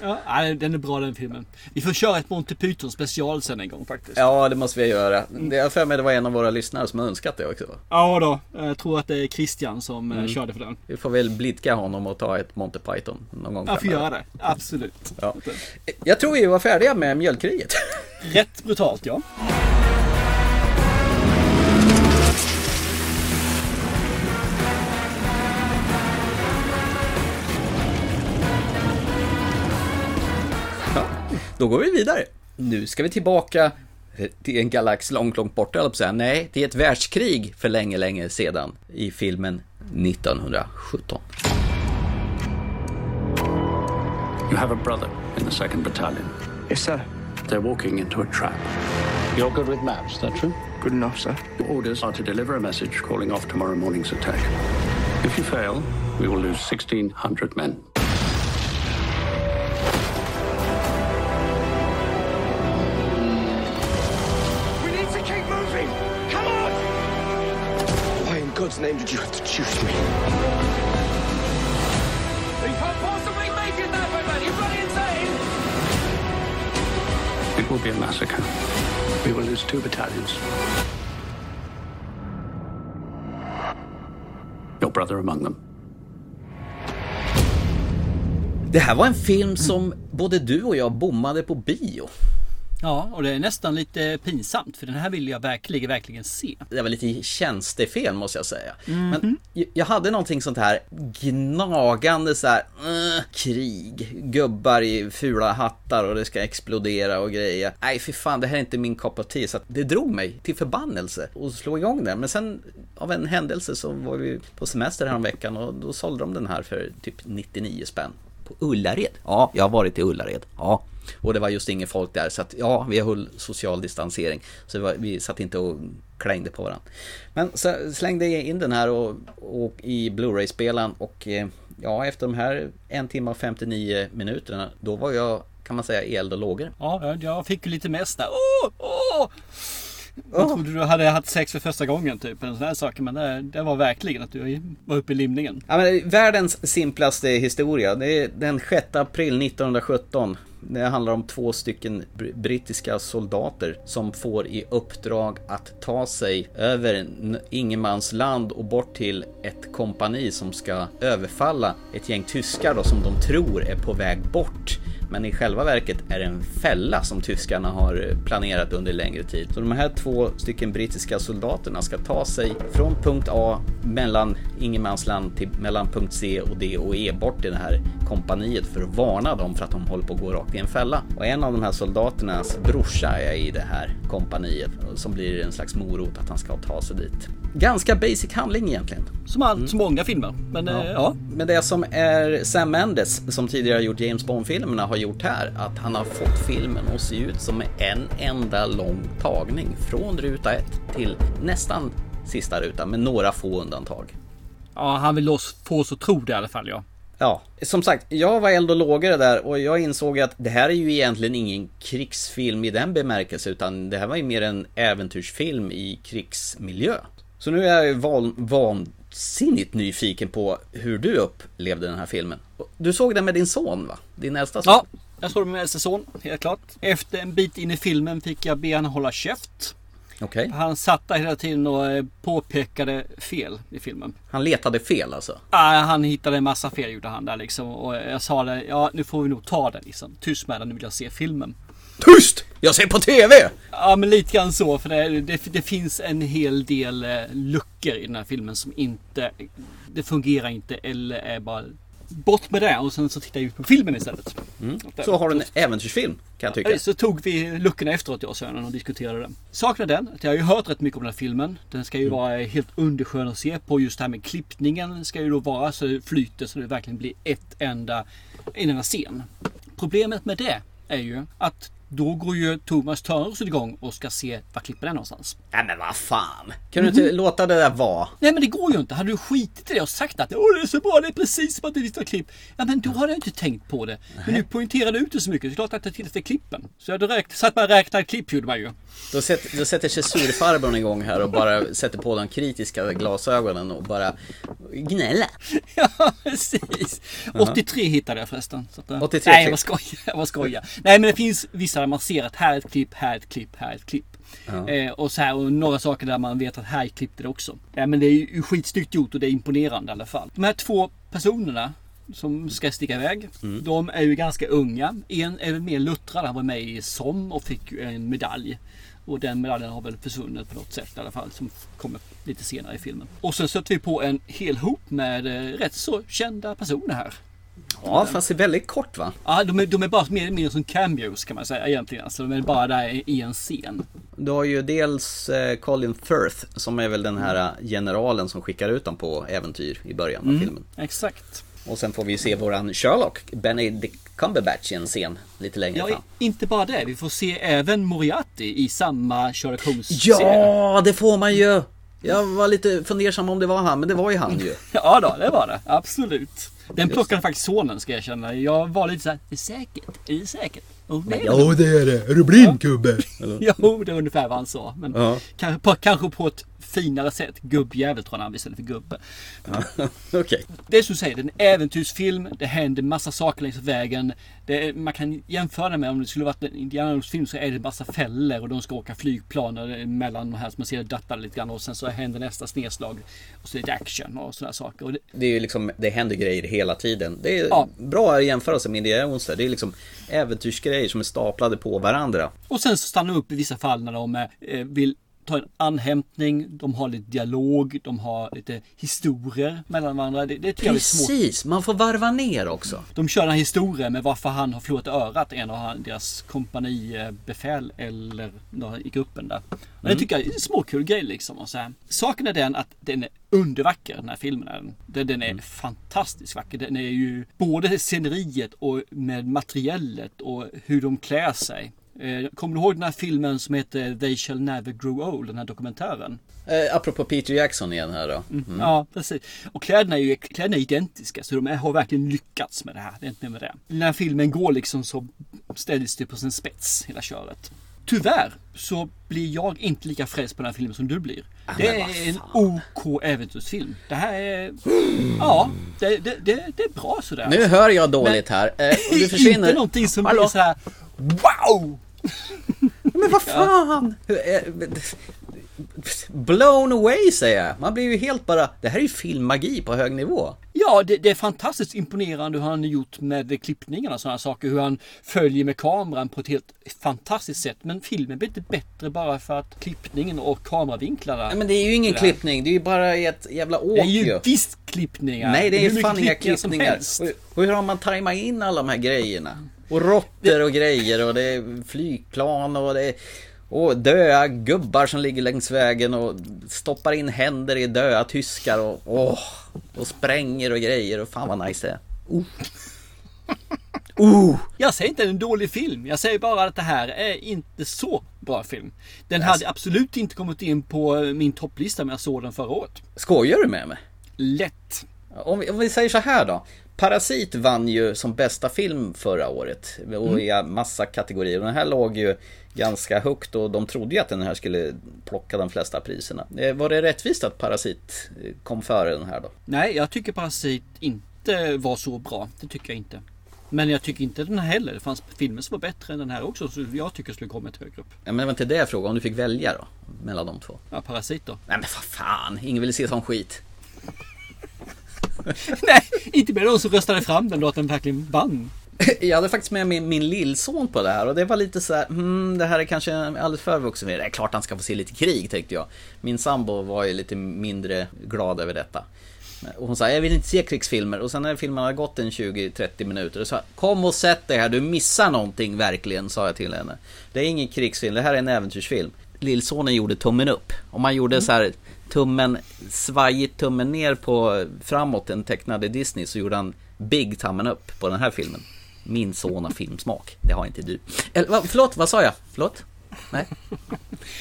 Ja, den är bra den filmen. Vi får köra ett Monty Python special sen en gång faktiskt. Ja, det måste vi göra. Det är för mig det var en av våra lyssnare som har önskat det också. Ja då, jag tror att det är Christian som eh, Mm. körde för den. Vi får väl blidka honom och ta ett Monty Python någon gång Jag får göra det, absolut. Ja. Jag tror vi var färdiga med mjölkeriet. Rätt brutalt ja. Ja, då går vi vidare. Nu ska vi tillbaka till en galax långt, långt borta, jag på. Nej, till ett världskrig för länge, länge sedan i filmen 1917. You have a brother in the second battalion. Yes, sir. They're walking into a trap. You're good with maps, that true? Good enough, sir. Your orders are to deliver a message calling off tomorrow morning's attack. If you fail, we will lose 1,600 men. We need to keep moving. Come on. Why in God's name did you have to choose me? Will be a massacre. We will lose two battalions. Your brother among them. Det här var en film som både du och jag bommade på bio. Ja, och det är nästan lite pinsamt för den här vill jag verkligen, verkligen se. Det var lite tjänstefel måste jag säga. Mhm. Men j- jag hade någonting sånt här gnagande så här, "Äh, krig, gubbar i fula hattar och det ska explodera och grejer. Nej fy fan, det här är inte min cup of tea. Så att det drog mig till förbannelse att slå igång den. Men sen av en händelse så var vi på semester här veckan och då sålde de den här för typ 99 spänn. På Ullared? Ja, jag har varit i Ullared. Ja. Och det var just inget folk där, så att ja, vi höll social distansering. Så var, vi satt inte och klängde på varandra. Men så slängde jag in den här och, och i Blu-ray-spelaren och eh, ja, efter de här en timme och 59 minuterna, då var jag, kan man säga, eld och lågor. Ja, jag fick ju lite mest där. Åh, åh! Jag trodde du hade haft sex för första gången typ. En sån här sak. Men det, det var verkligen att du var uppe i limningen. Ja, men världens simplaste historia. Det är den 6 april 1917. Det handlar om två stycken brittiska soldater som får i uppdrag att ta sig över ingenmansland och bort till ett kompani som ska överfalla ett gäng tyskar då, som de tror är på väg bort. Men i själva verket är det en fälla som tyskarna har planerat under längre tid. Så de här två stycken brittiska soldaterna ska ta sig från punkt A mellan ingenmansland till mellan punkt C och D och E bort till det här kompaniet för att varna dem för att de håller på att gå rakt i en fälla. Och en av de här soldaternas brorsa är i det här kompaniet som blir en slags morot att han ska ta sig dit. Ganska basic handling egentligen. Som allt, som många filmer. Men ja. Eh, ja. Men det som är Sam Mendes som tidigare gjort James Bond-filmerna har gjort här, att han har fått filmen att se ut som en enda lång tagning från ruta ett till nästan sista rutan med några få undantag. Ja, han vill oss få oss att tro det i alla fall, ja. Ja, som sagt, jag var eld och lågare där och jag insåg att det här är ju egentligen ingen krigsfilm i den bemärkelse utan det här var ju mer en äventyrsfilm i krigsmiljö. Så nu är jag van, vansinnigt nyfiken på hur du upplevde den här filmen. Du såg den med din son va? Din äldsta son? Ja, jag såg den med min äldsta son, helt klart. Efter en bit in i filmen fick jag be honom hålla käft. Okay. Han satt där hela tiden och eh, påpekade fel i filmen. Han letade fel alltså? Ja, han hittade en massa fel gjorde han där liksom. Och jag sa det, ja nu får vi nog ta den liksom. Tyst med den, nu vill jag se filmen. Tyst! Jag ser på TV! Ja men lite grann så för det, det, det finns en hel del eh, luckor i den här filmen som inte Det fungerar inte eller är bara Bort med det och sen så tittar vi på filmen istället. Mm. Så har du en äventyrsfilm kan jag tycka. Så tog vi luckorna efteråt jag och sönen och diskuterade den. Saknar den. Jag har ju hört rätt mycket om den här filmen. Den ska ju mm. vara helt underskön att se på. Just det här med klippningen ska ju då vara så det flyter så det verkligen blir ett enda, en enda scen. Problemet med det är ju att då går ju Thomas Törnros igång och ska se var klipper den någonstans. Nej men vad fan. Kan du inte mm. låta det där vara? Nej men det går ju inte. Hade du skitit i det och sagt att Åh, det är så bra, det är precis som att det är klipp. Ja men då har jag inte tänkt på det. Nej. Men nu poängterar du ut det så mycket. Det är klart att jag tittar efter klippen. Så jag hade räknat, satt man och räknade klipp gjorde man ju. Då, sätter, då sätter sig surfarbrorn igång här och bara sätter på de kritiska glasögonen och bara gnälla. Ja precis. 83 hittade jag förresten. Så att, 83? Nej jag var skoja. Jag var skoja. Nej men det finns vissa där man ser att här är ett klipp, här är ett klipp, här är ett klipp. Ja. Eh, och så här och några saker där man vet att här klippte det också. Ja, men det är ju skitsnyggt gjort och det är imponerande i alla fall. De här två personerna som ska sticka iväg. Mm. De är ju ganska unga. En är väl mer luttrad. Han var med i SOM och fick en medalj. Och den medaljen har väl försvunnit på något sätt i alla fall. Som kommer lite senare i filmen. Och sen stöter vi på en hel hop med eh, rätt så kända personer här. Ja, fast det är väldigt kort va? Ja, de är, de är bara mer, mer som cameos kan man säga egentligen. Alltså, de är bara där i en scen. Du har ju dels eh, Colin Firth som är väl den här eh, generalen som skickar ut dem på äventyr i början av mm, filmen. Exakt. Och sen får vi se våran Sherlock, Benedict Cumberbatch i en scen lite längre ja, fram. Inte bara det, vi får se även Moriarty i samma Sherlock Holmes Ja, det får man ju! Jag var lite fundersam om det var han, men det var ju han ju. ja då, det var det. Absolut. Den plockade faktiskt sonen ska jag erkänna. Jag var lite såhär, är det säkert? Är det säkert? Oh, nej, ja det är det. Är du blind gubbe? jo, det är ungefär vad han sa. Men ja. kanske, på, kanske på ett finare sätt. Gubbjävel tror jag han istället för gubbe. Okay. Det är som du säger, det är en äventyrsfilm. Det händer massa saker längs vägen. Är, man kan jämföra med om det skulle varit en Indiana film så är det massa fällor och de ska åka flygplan mellan de här som man ser dattar lite grann och sen så händer nästa snedslag och så är det action och sådana saker. Och det, det är liksom, det händer grejer hela tiden. Det är ja. bra jämförelse med Indiana Jones. Det är liksom äventyrsgrejer som är staplade på varandra. Och sen så stannar de upp i vissa fall när de eh, vill tar en anhämtning, de har lite dialog, de har lite historier mellan varandra. Det, det. Precis, man får varva ner också. De kör den här historien med varför han har förlorat örat, en av deras kompanibefäl eller då, i gruppen där. Och Det Mm. tycker jag är en småkul grej liksom. Och så här. Saken är den att den är undervacker den här filmen. den, den är Mm. fantastiskt vacker. Den är ju både sceneriet och med materiellet och hur de klär sig. Eh, Kommer du ihåg den här filmen som heter They shall never grow old? Den här dokumentären. Eh, apropå Peter Jackson igen här då. Mm. Ja, precis. Och kläderna är ju kläderna är identiska så de är, har verkligen lyckats med det här. Det är inte med det. Den här filmen går liksom så ställs det på sin spets, hela köret. Tyvärr så blir jag inte lika frälst på den här filmen som du blir. Det men vad är en OK äventyrsfilm. Det här är... Ja, det, det, det, det är bra sådär. Nu hör jag dåligt här. Eh, du försvinner. Inte någonting som Hallå? blir så här. Wow! Men vad fan! Hur är- Blown away säger jag. Man blir ju helt bara, det här är ju filmmagi på hög nivå. Ja, det, det är fantastiskt imponerande hur han har gjort med klippningarna och sådana saker. Hur han följer med kameran på ett helt fantastiskt sätt. Men filmen blir inte bättre bara för att klippningen och kameravinklarna. Nej, men det är ju ingen klippning, det är ju bara ett jävla åk Det är ju visst klippningar. Nej, det är ju fan inga klippningar och hur har man tajmat in alla de här grejerna? Och råttor och grejer och det är flygplan och det är och döda gubbar som ligger längs vägen och stoppar in händer i döda tyskar och, åh, och spränger och grejer och fan vad nice det är. Oh. Oh. Jag säger inte en dålig film. Jag säger bara att det här är inte så bra film. Den hade absolut inte kommit in på min topplista om jag såg den förra året. Skojar du med mig? Lätt. Om vi, om vi säger så här då. Parasit vann ju som bästa film förra året och i massa kategorier. Den här låg ju ganska högt och de trodde ju att den här skulle plocka de flesta priserna. Eh, Var det rättvist att Parasit eh, kom före den här då? Nej, jag tycker Parasit inte var så bra. Det tycker jag inte. Men jag tycker inte den här heller. Det fanns filmer som var bättre än den här också. Så jag tycker skulle kommit högre upp. Ja, men det var inte det jag frågade, om du fick välja då? Mellan de två? Ja, Parasit då. Nej men vad fan, ingen vill se sån skit. Nej, inte med de som röstade fram den låten verkligen vann. Jag hade faktiskt med min, min lillson på det här och det var lite så här, hmm, det här är kanske alldeles för vuxen det. Det är klart han ska få se lite krig tänkte jag. Min sambo var ju lite mindre glad över detta. Och hon sa, jag vill inte se krigsfilmer. Och sen när filmen hade gått en 20-30 minuter, och sa kom och sätt dig här, du missar någonting verkligen, sa jag till henne. Det är ingen krigsfilm, det här är en äventyrsfilm. Lillsonen gjorde tummen upp. Om man gjorde så här tummen, svajigt tummen ner på framåt den tecknade Disney så gjorde han big tummen upp på den här filmen. Min son har filmsmak, det har inte du. Eller, va, förlåt, vad sa jag? Förlåt? Nej?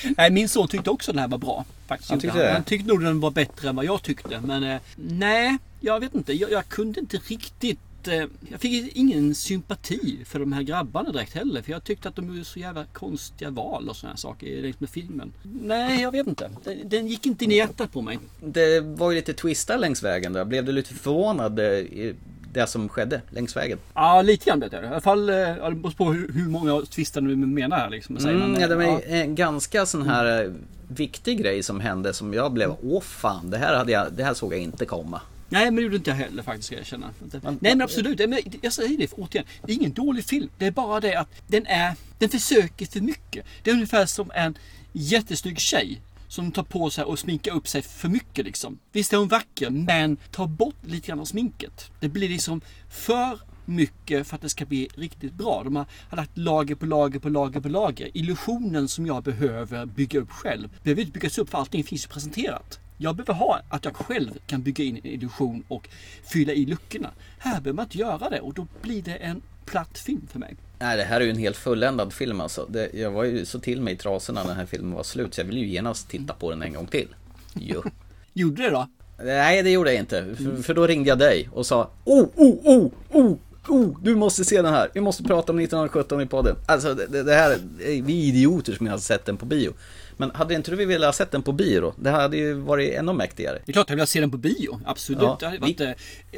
Nej, min son tyckte också den här var bra. Faktiskt. Han tyckte det? han tyckte nog den var bättre än vad jag tyckte. Men eh, nej, jag vet inte. Jag, jag kunde inte riktigt eh, jag fick ingen sympati för de här grabbarna direkt heller. För jag tyckte att de gjorde så jävla konstiga val och sådana saker längs med filmen. Nej, jag vet inte. Den, den gick inte in i hjärtat på mig. Det var ju lite twistar längs vägen där. Blev du lite förvånad eh, i det som skedde längs vägen? Ja, lite grann blev det. I alla fall, eh, det beror på hur, många twistar du menar här liksom. Mm, man, ja, det var ja. en ganska sån här eh, viktig grej som hände som jag blev, åh fan, det här, hade jag, det här såg jag inte komma. Nej men det gjorde inte jag heller faktiskt ska jag erkänna. Nej men absolut, men jag säger det återigen. Det är ingen dålig film. Det är bara det att den är, den försöker för mycket. Det är ungefär som en jättesnygg tjej som tar på sig och sminkar upp sig för mycket liksom. Visst är hon vacker men tar bort lite grann av sminket. Det blir liksom för mycket för att det ska bli riktigt bra. De har, har lagt lager på lager på lager på lager. Illusionen som jag behöver bygga upp själv behöver inte byggas upp för allting finns ju presenterat. Jag behöver ha att jag själv kan bygga in en illusion och fylla i luckorna. Här behöver man inte göra det och då blir det en platt film för mig. Nej, det här är ju en helt fulländad film alltså. Det, jag var ju så till mig i trasorna när den här filmen var slut, så jag vill ju genast titta på den en gång till. Jo. Gjorde det då? Nej, det gjorde jag inte. För, för då ringde jag dig och sa Oh, oh, oh, oh, oh, du måste se den här. Vi måste prata om 1917 i podden. Alltså, det, det- här, är vi idioter som inte har sett den på bio. Men hade inte du velat ha sett den på bio då? Det hade ju varit ännu mäktigare. Det är klart jag vill se den på bio. Absolut. Ja, det hade vi- varit, eh,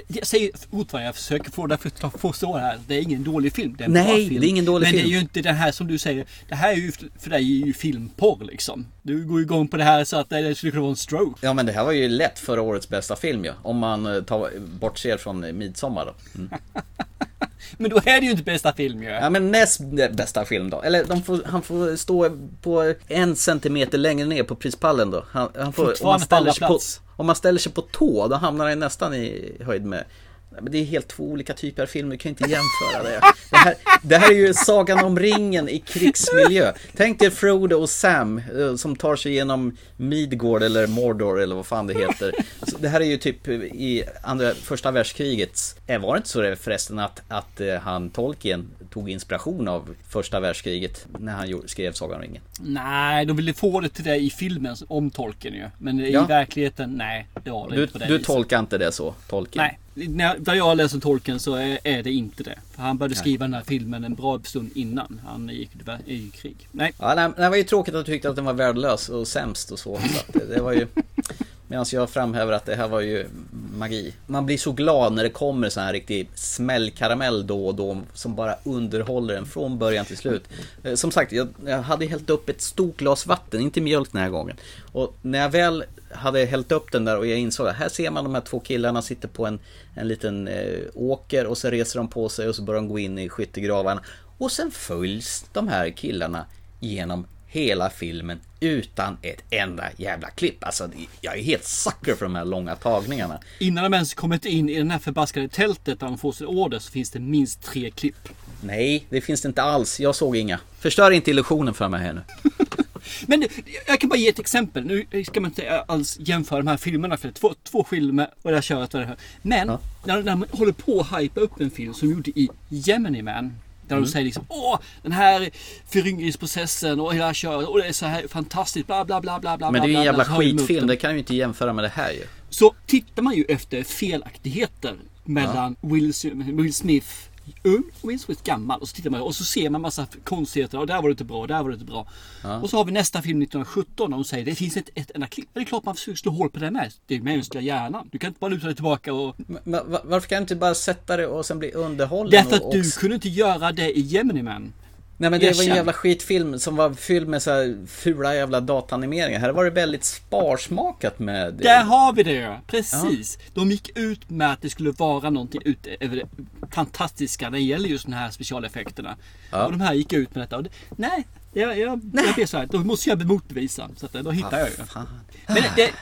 Jag säger fortfarande, jag försöker få det att förstå det här. Det är ingen dålig film. Det är en Nej, bra film. det är ingen dålig Men film. det är ju inte det här som du säger. Det här är ju för dig är ju filmporr liksom. Du går igång på det här så att det skulle kunna vara en stroke. Ja men det här var ju lätt förra årets bästa film ju. Om man eh, tar, bortser från Midsommar då. Mm. Men då är det ju inte bästa film ju. Ja men näst bästa film då. Eller får, han får stå på en centimeter längre ner på prispallen då. Han, han får, om, man på ställer andra sig på, plats. om man ställer sig på tå, då hamnar han nästan i höjd med men det är helt två olika typer av filmer, du kan inte jämföra det. Det här, det här är ju Sagan om ringen i krigsmiljö. Tänk dig Frodo och Sam eh, som tar sig igenom Midgård eller Mordor eller vad fan det heter. Alltså, det här är ju typ i andra, första världskrigets... Eh, Var det inte så det förresten att, att eh, han Tolkien tog inspiration av första världskriget när han skrev Sagan om ringen? Nej, de ville få det till det i filmen om tolken ju. Men i Ja. verkligheten, nej. Det var det Du, inte på det du viset. tolkar inte det så, Tolkien? Nej, när, där jag läser tolken så är, är det inte det. För han började skriva den här filmen en bra stund innan han gick i, krig. Nej. Ja, det var ju tråkigt att du tyckte att den var värdelös och sämst och så. så det, det var ju... Medan jag framhäver att det här var ju magi. Man blir så glad när det kommer sån här riktig smällkaramell då och då som bara underhåller en från början till slut. Eh, som sagt, jag, jag hade hällt upp ett stort glas vatten, inte mjölk den här gången. Och när jag väl hade hällt upp den där och jag insåg att här ser man de här två killarna sitter på en, en liten eh, åker och så reser de på sig och så börjar de gå in i skyttegravarna. Och sen följs de här killarna genom hela filmen utan ett enda jävla klipp. Alltså jag är helt sucker för de här långa tagningarna. Innan de ens kommit in i det här förbaskade tältet där de får sin order så finns det minst tre klipp. Nej, det finns det inte alls. Jag såg inga. Förstör inte illusionen för mig här nu. Men jag kan bara ge ett exempel. Nu ska man inte alls jämföra de här filmerna för det är två, två filmer och det här köret och det här. Men när, när man håller på att hypa upp en film som de gjorde i Gemini Man. Där Mm. de säger liksom Åh, den här föryngringsprocessen och hela köret och det är så här fantastiskt bla bla bla bla bla Men det är ju en jävla bla, skitfilm. Det kan ju inte jämföra med det här ju. Så tittar man ju efter felaktigheter mellan Will, Will Smith ung och Smith gammal. Och så tittar man och så ser man massa konstigheter. Och där var det inte bra, och där var det inte bra. Ja. Och så har vi nästa film 1917 och de säger det finns ett, ett enda klipp. Det är klart man försöker slå hål på det med. Det är mänskliga hjärnan. Du kan inte bara luta dig tillbaka och... Men va- varför kan du inte bara sätta det och sen bli underhållen? Därför och, att du och... kunde inte göra det i Gemini Man. Nej men det var en jävla skitfilm som var fylld med så här fula jävla dataanimeringar. Här var det väldigt sparsmakat med... Där har vi det! Precis! De gick ut med att det skulle vara någonting utöver det fantastiska när det gäller just de här specialeffekterna. Ja. Och de här gick ut med detta. Och det, nej, jag, jag, jag blir så här. Då måste jag motbevisa. Så att, då hittar jag ju. Men det, det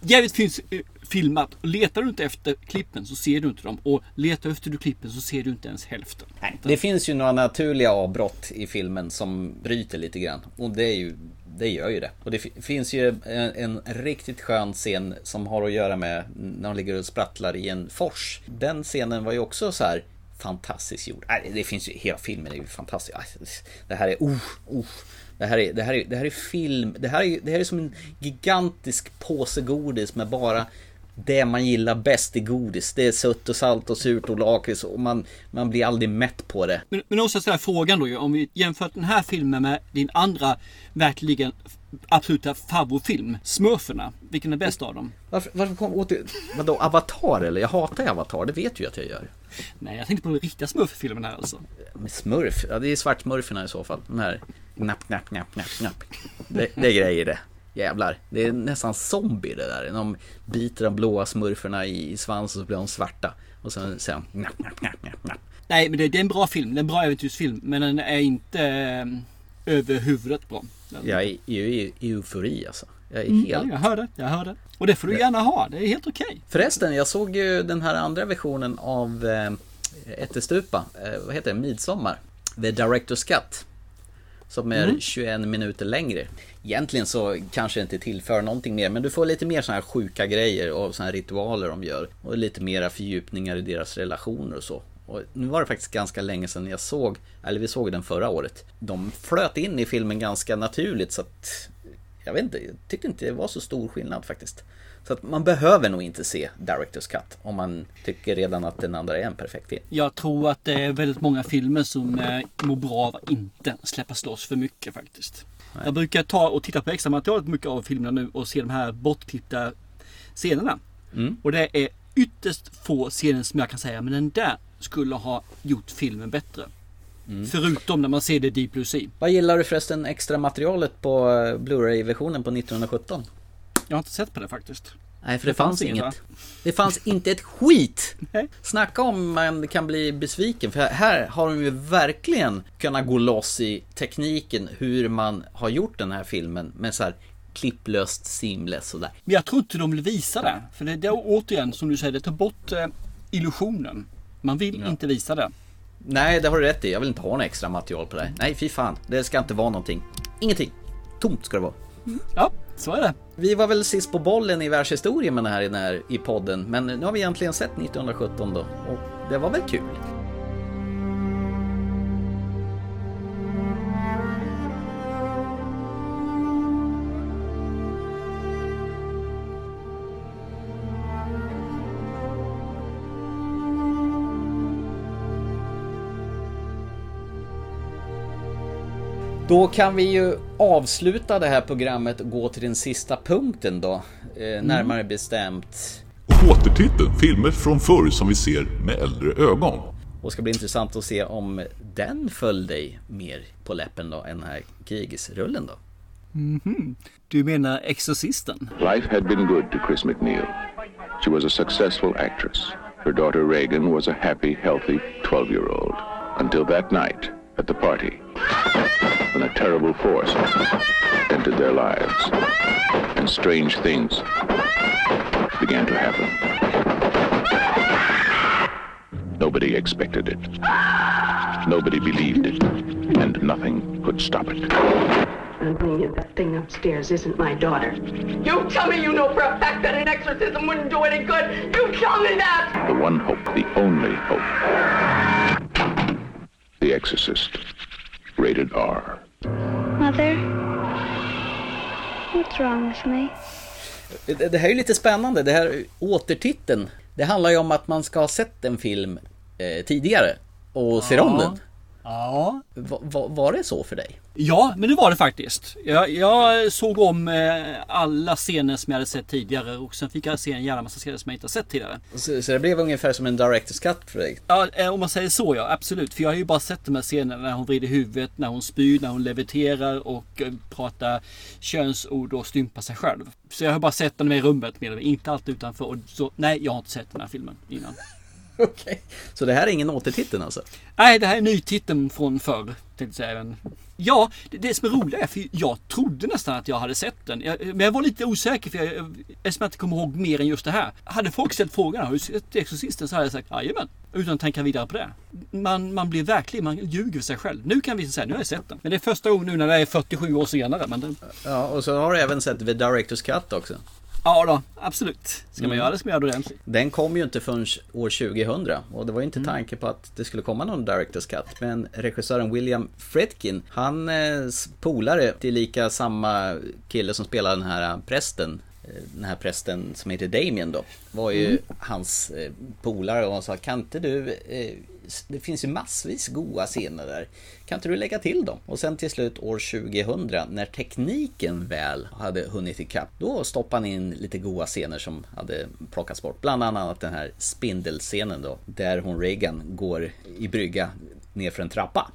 jävligt finns eh, filmat. Och Letar du inte efter klippen så ser du inte dem. Och letar efter du klippen så ser du inte ens hälften. Det finns ju några naturliga avbrott i filmen som bryter lite grann. Och det är ju det gör ju det. Och det finns ju en, en riktigt skön scen som har att göra med när de ligger och sprattlar i en fors. Den scenen var ju också så här fantastiskt gjord. Nej, det finns ju, hela filmen är ju fantastisk. Det här är, oh, oh. Det här är, det här är, det här är film, det här är, det här är som en gigantisk påse godis med bara det man gillar bäst i godis. Det är sött och salt och surt och lakrits och man, man blir aldrig mätt på det. Men, men också ställa frågan då om vi jämför den här filmen med din andra verkligen absoluta favoritfilm, Smurferna. Vilken är bäst av dem? Varför, varför kom åt Vadå, Avatar eller? Jag hatar Avatar, det vet ju att jag gör. Nej, jag tänkte på den riktiga Smurf-filmen här alltså. Smurf? Ja, det är svartsmurferna i så fall. De här knapp, knapp, knapp, knapp, knapp. Det, det är grejer det. Jävlar. Det är nästan zombie det där. De biter de blåa smurferna i, svansen så blir de svarta. Och sen, knapp, knapp, knapp, knapp, knapp. Nej, men det, det är en bra film. Det är en bra äventyrsfilm. Men den är inte eh, över huvudet bra. Jag är i, eufori alltså. Jag är Mm, helt... ja, jag hör det. Jag hör det. Och det får du gärna ha. Det är helt okej. Förresten, jag såg ju den här andra versionen av eh, Ättestupa. Eh, vad heter det? Midsommar. The Director's Cut. Som är Mm. 21 minuter längre. Egentligen så kanske det inte tillför någonting mer. Men du får lite mer sådana här sjuka grejer och sådana här ritualer de gör. Och lite mera fördjupningar i deras relationer och så. Och nu var det faktiskt ganska länge sedan jag såg, eller vi såg den förra året. De flöt in i filmen ganska naturligt så att jag vet inte, jag tyckte inte det var så stor skillnad faktiskt. Så att man behöver nog inte se Directors Cut om man tycker redan att den andra är en perfekt film. Jag tror att det är väldigt många filmer som eh, mår bra av att inte släppa loss för mycket faktiskt. Jag brukar ta och titta på extra materialet mycket av filmerna nu och se de här bortklippta scenerna. Mm. Och det är ytterst få scener som jag kan säga, men den där skulle ha gjort filmen bättre. Mm. Förutom när man ser det i Deep Blue Sea. Vad gillar du förresten extra materialet på eh, Blu-ray-versionen på 1917? Jag har inte sett på det faktiskt. Nej, för det, fanns, inget. Det fanns inte ett skit! Snacka om man kan bli besviken, för här har de ju verkligen kunnat gå loss i tekniken hur man har gjort den här filmen med så här klipplöst, seamless sådär. Men jag tror inte de vill visa det. För det, det återigen, som du säger, det tar bort eh, illusionen. Man vill inte visa det. Nej, det har du rätt i. Jag vill inte ha något extra material på det. Nej, fy fan. Det ska inte vara någonting. Ingenting. Tomt ska det vara. Ja, så är det. Vi var väl sist på bollen i världshistorien med det här, i den här i podden, men nu har vi egentligen sett 1917 då och det var väl kul. Då kan vi ju avsluta det här programmet och gå till den sista punkten då. Eh, närmare bestämt. Återtiteln, filmer från förr som vi ser med äldre ögon. Och ska bli intressant att se om den föll dig mer på läppen då än den här krigsrullen då. Mhm. Du menar Exorcisten? Life had been good to Chris McNeil. She was a successful actress. Her daughter Reagan was a happy, healthy 12 year old. Until that night at the party, when a terrible force entered their lives and strange things began to happen. Nobody expected it. Nobody believed it. And nothing could stop it. I'm bringing you that thing upstairs isn't my daughter. You tell me you know for a fact that an exorcism wouldn't do any good. You tell me that! The one hope, the only hope. The Exorcist. Rated R. Mother, what's wrong with me? Det, det här är lite spännande, det här återtiteln. Det handlar ju om att man ska ha sett en film eh, tidigare och ser om Ja. den. Ja. Va, va, var det så för dig? Ja, men det var det faktiskt. Jag, jag såg om eh, alla scener som jag hade sett tidigare och sen fick jag se en jävla massa scener som jag inte har sett tidigare. Så, så det blev ungefär som en Directors Cut för dig? Ja, eh, om man säger så ja, absolut. För jag har ju bara sett de här scenerna när hon vrider huvudet, när hon spyr, när hon leviterar och eh, pratar könsord och stympar sig själv. Så jag har bara sett den med i rummet, med, inte allt utanför. Och så, nej, jag har inte sett den här filmen innan. Okej. Så det här är ingen återtitel alltså? Nej, det här är nytiteln från förr. Tänkte jag säga. även. Ja, det, det som är roligt är för jag trodde nästan att jag hade sett den. Jag, men jag var lite osäker för jag, eftersom jag inte kommer ihåg mer än just det här. Hade folk ställt frågan har du sett Exorcisten så hade jag sagt jajamän. Utan att tänka vidare på det. Man, man blir verkligen, man ljuger för sig själv. Nu kan vi säga, nu har jag sett den. Men det är första gången nu när det är 47 år senare. Men det, Ja, och så har du även sett The Directors Cut också. Ja då, absolut. Ska man Mm. göra det ska man göra det ordentligt. Den kom ju inte förrän år 2000 och det var ju inte Mm. tanke på att det skulle komma någon Directors Cut. Men regissören William Friedkin, han eh, polare till lika samma kille som spelar den här prästen eh, den här prästen som heter Damien då var ju Mm. hans eh, polare och han sa kan inte du eh, det finns ju massvis goa scener där. Kan inte du lägga till dem? Och sen till slut år 2000 när tekniken väl hade hunnit ikapp då stoppade han in lite goa scener som hade plockats bort. Bland annat den här spindelscenen då där hon Reagan går i brygga ner för en trappa.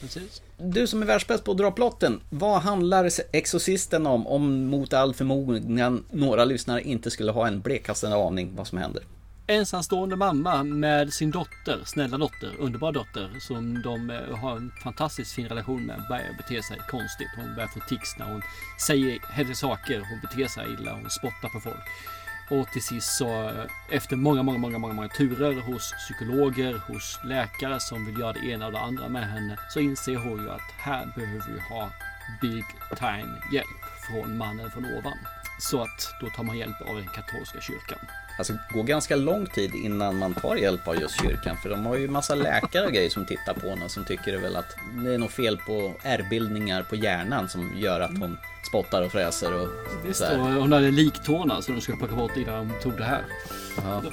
precis. Du som är världsbäst på att dra plotten, vad handlar Exorcisten om? Om mot all förmodan några lyssnare inte skulle ha en blekaste aning vad som händer ensamstående mamma med sin dotter, snälla dotter, underbar dotter som de eh, har en fantastiskt fin relation med börjar bete sig konstigt. Hon börjar få tics när hon säger hennes saker, hon beter sig illa, hon spottar på folk. Och till sist så eh, efter många, många, många, många, många turer hos psykologer, hos läkare som vill göra det ena och det andra med henne så inser hon ju att här behöver vi ha big time hjälp från mannen från ovan. Så att då tar man hjälp av den katolska kyrkan. Alltså det går ganska lång tid innan man tar hjälp av just kyrkan för de har ju massa läkare och grejer som tittar på henne som tycker väl att det är något fel på ärrbildningar på hjärnan som gör att hon spottar och fräser och Visst, så här. hon hade liktårna som de skulle plocka bort innan de tog det här.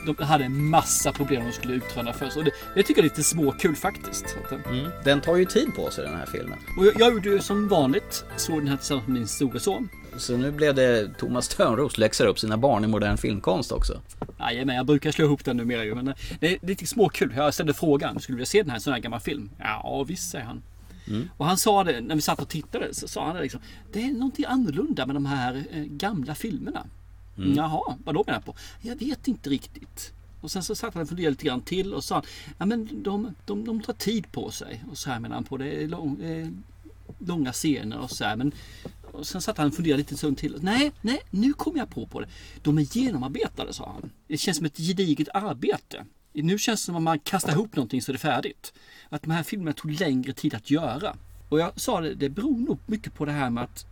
De, de hade en massa problem de skulle utröna först. Och det, det tycker jag är lite småkul faktiskt. Så Mm. Den tar ju tid på sig den här filmen. Och jag, jag gjorde ju som vanligt, såg den här tillsammans med min store son. Så nu blev det Thomas Törnros läxar upp sina barn i modern filmkonst också. Jajamän, jag brukar slå ihop den numera ju. Men eh, det är lite småkul. Jag ställde frågan, skulle du vilja se den här sån här gammal film? Ja, visst säger han. Mm. Och han sa det, när vi satt och tittade, så sa han det liksom. Det är någonting annorlunda med de här eh, gamla filmerna. Mm. Jaha, vad då menar jag på? Jag vet inte riktigt. Och sen så satt han och funderade lite grann till och sa ja men de, de, de tar tid på sig. Och så här menar han på det. är Lång, eh, långa scener och så här. Men, och sen satt han och funderade lite en stund till. Nej, nej, nu kom jag på på det. De är genomarbetade, sa han. Det känns som ett gediget arbete. Nu känns det som att man kastar ihop någonting så är det färdigt. Att de här filmerna tog längre tid att göra. Och jag sa det, det beror nog mycket på det här med att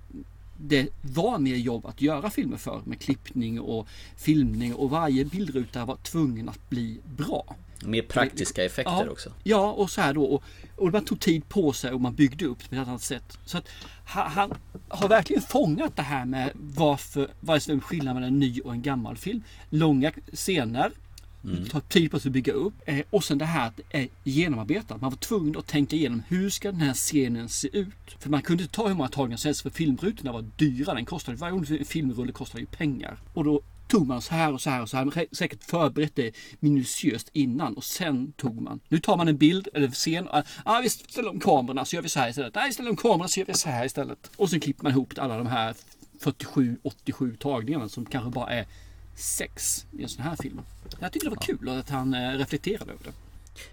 det var mer jobb att göra filmer för med klippning och filmning och varje bildruta var tvungen att bli bra. Mer praktiska effekter ja, också. Ja, och så här då. Och, och man tog tid på sig och man byggde upp på ett annat sätt. Så att han, han har verkligen fångat det här med varför, vad är skillnaden mellan en ny och en gammal film. Långa scener. Mm. Tar tid på sig att bygga upp. Eh, och sen det här att det är genomarbetat. Man var tvungen att tänka igenom hur ska den här scenen se ut? För man kunde inte ta hur många tagningar som helst för filmrutorna var dyra. Den kostade, varje filmrulle kostade ju pengar. Och då tog man så här och så här och så här. Säkert förberett det minutiöst innan och sen tog man. Nu tar man en bild eller scen. Ja, ah, vi ställer om kamerorna så gör vi så här istället. Nej, vi ställer om kamerorna så gör vi så här istället. Och sen klipper man ihop alla de här 47-87 tagningarna som kanske bara är sex i en sån här film. Jag tycker det var kul att han eh, reflekterade över det.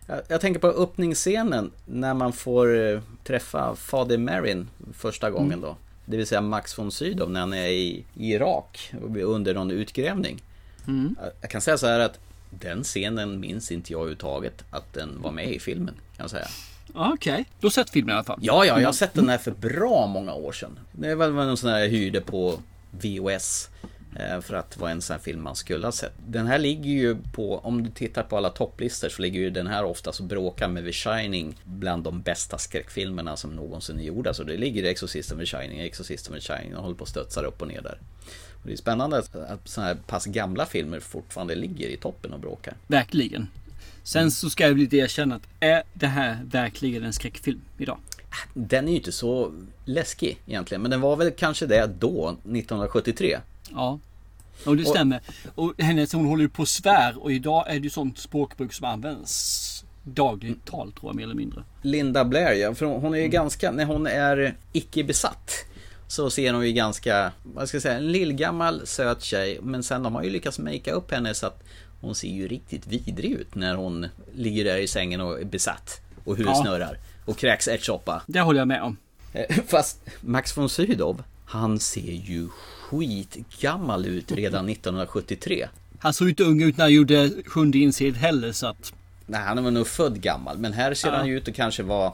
Jag, jag tänker på öppningsscenen när man får eh, träffa Fader Marin första gången Mm. då. Det vill säga Max von Sydow när han är i Irak under någon utgrävning. Mm. Jag- kan säga så här att den scenen minns inte jag överhuvudtaget att den var med i filmen. Kan jag säga. Okej, okay. du har sett filmen i alla fall? Ja, ja, jag har sett den här för bra många år sedan. Det var väl någon sån här jag hyrde på VOS. Eh, För att det var en sån här film man skulle ha sett. Den här ligger ju på, om du tittar på alla topplistor så ligger ju den här ofta så bråkar med The Shining bland de bästa skräckfilmerna som någonsin är gjorda. Så det ligger Exorcisten The Shining, Exorcisten The Shining och håller på att studsa upp och ner där. Och det är spännande att, såna här pass gamla filmer fortfarande ligger i toppen och bråkar. Verkligen. Sen så ska jag väl lite erkänna att är det här verkligen en skräckfilm idag? Den är ju inte så läskig egentligen, men den var väl kanske det då, 1973. Ja. Och det stämmer. Och hennes, hon håller ju på svär och idag är det ju sånt språkbruk som används dagligt tal tror jag mer eller mindre. Linda Blair, ja, för hon är ju ganska, när hon är icke besatt så ser hon ju ganska, vad ska jag säga, en lillgammal söt tjej. Men sen de har ju lyckats makea upp henne så att hon ser ju riktigt vidrig ut när hon ligger där i sängen och är besatt. Och huvudet Ja. snurrar. Och kräks ärtsoppa. Det håller jag med om. Eh, Fast Max von Sydow, han ser ju skitgammal ut redan 1973. Han såg inte ung ut när han gjorde Sjunde insidan heller så att... Nej, han var nog född gammal. Men här ser Ja. han ju ut att kanske vara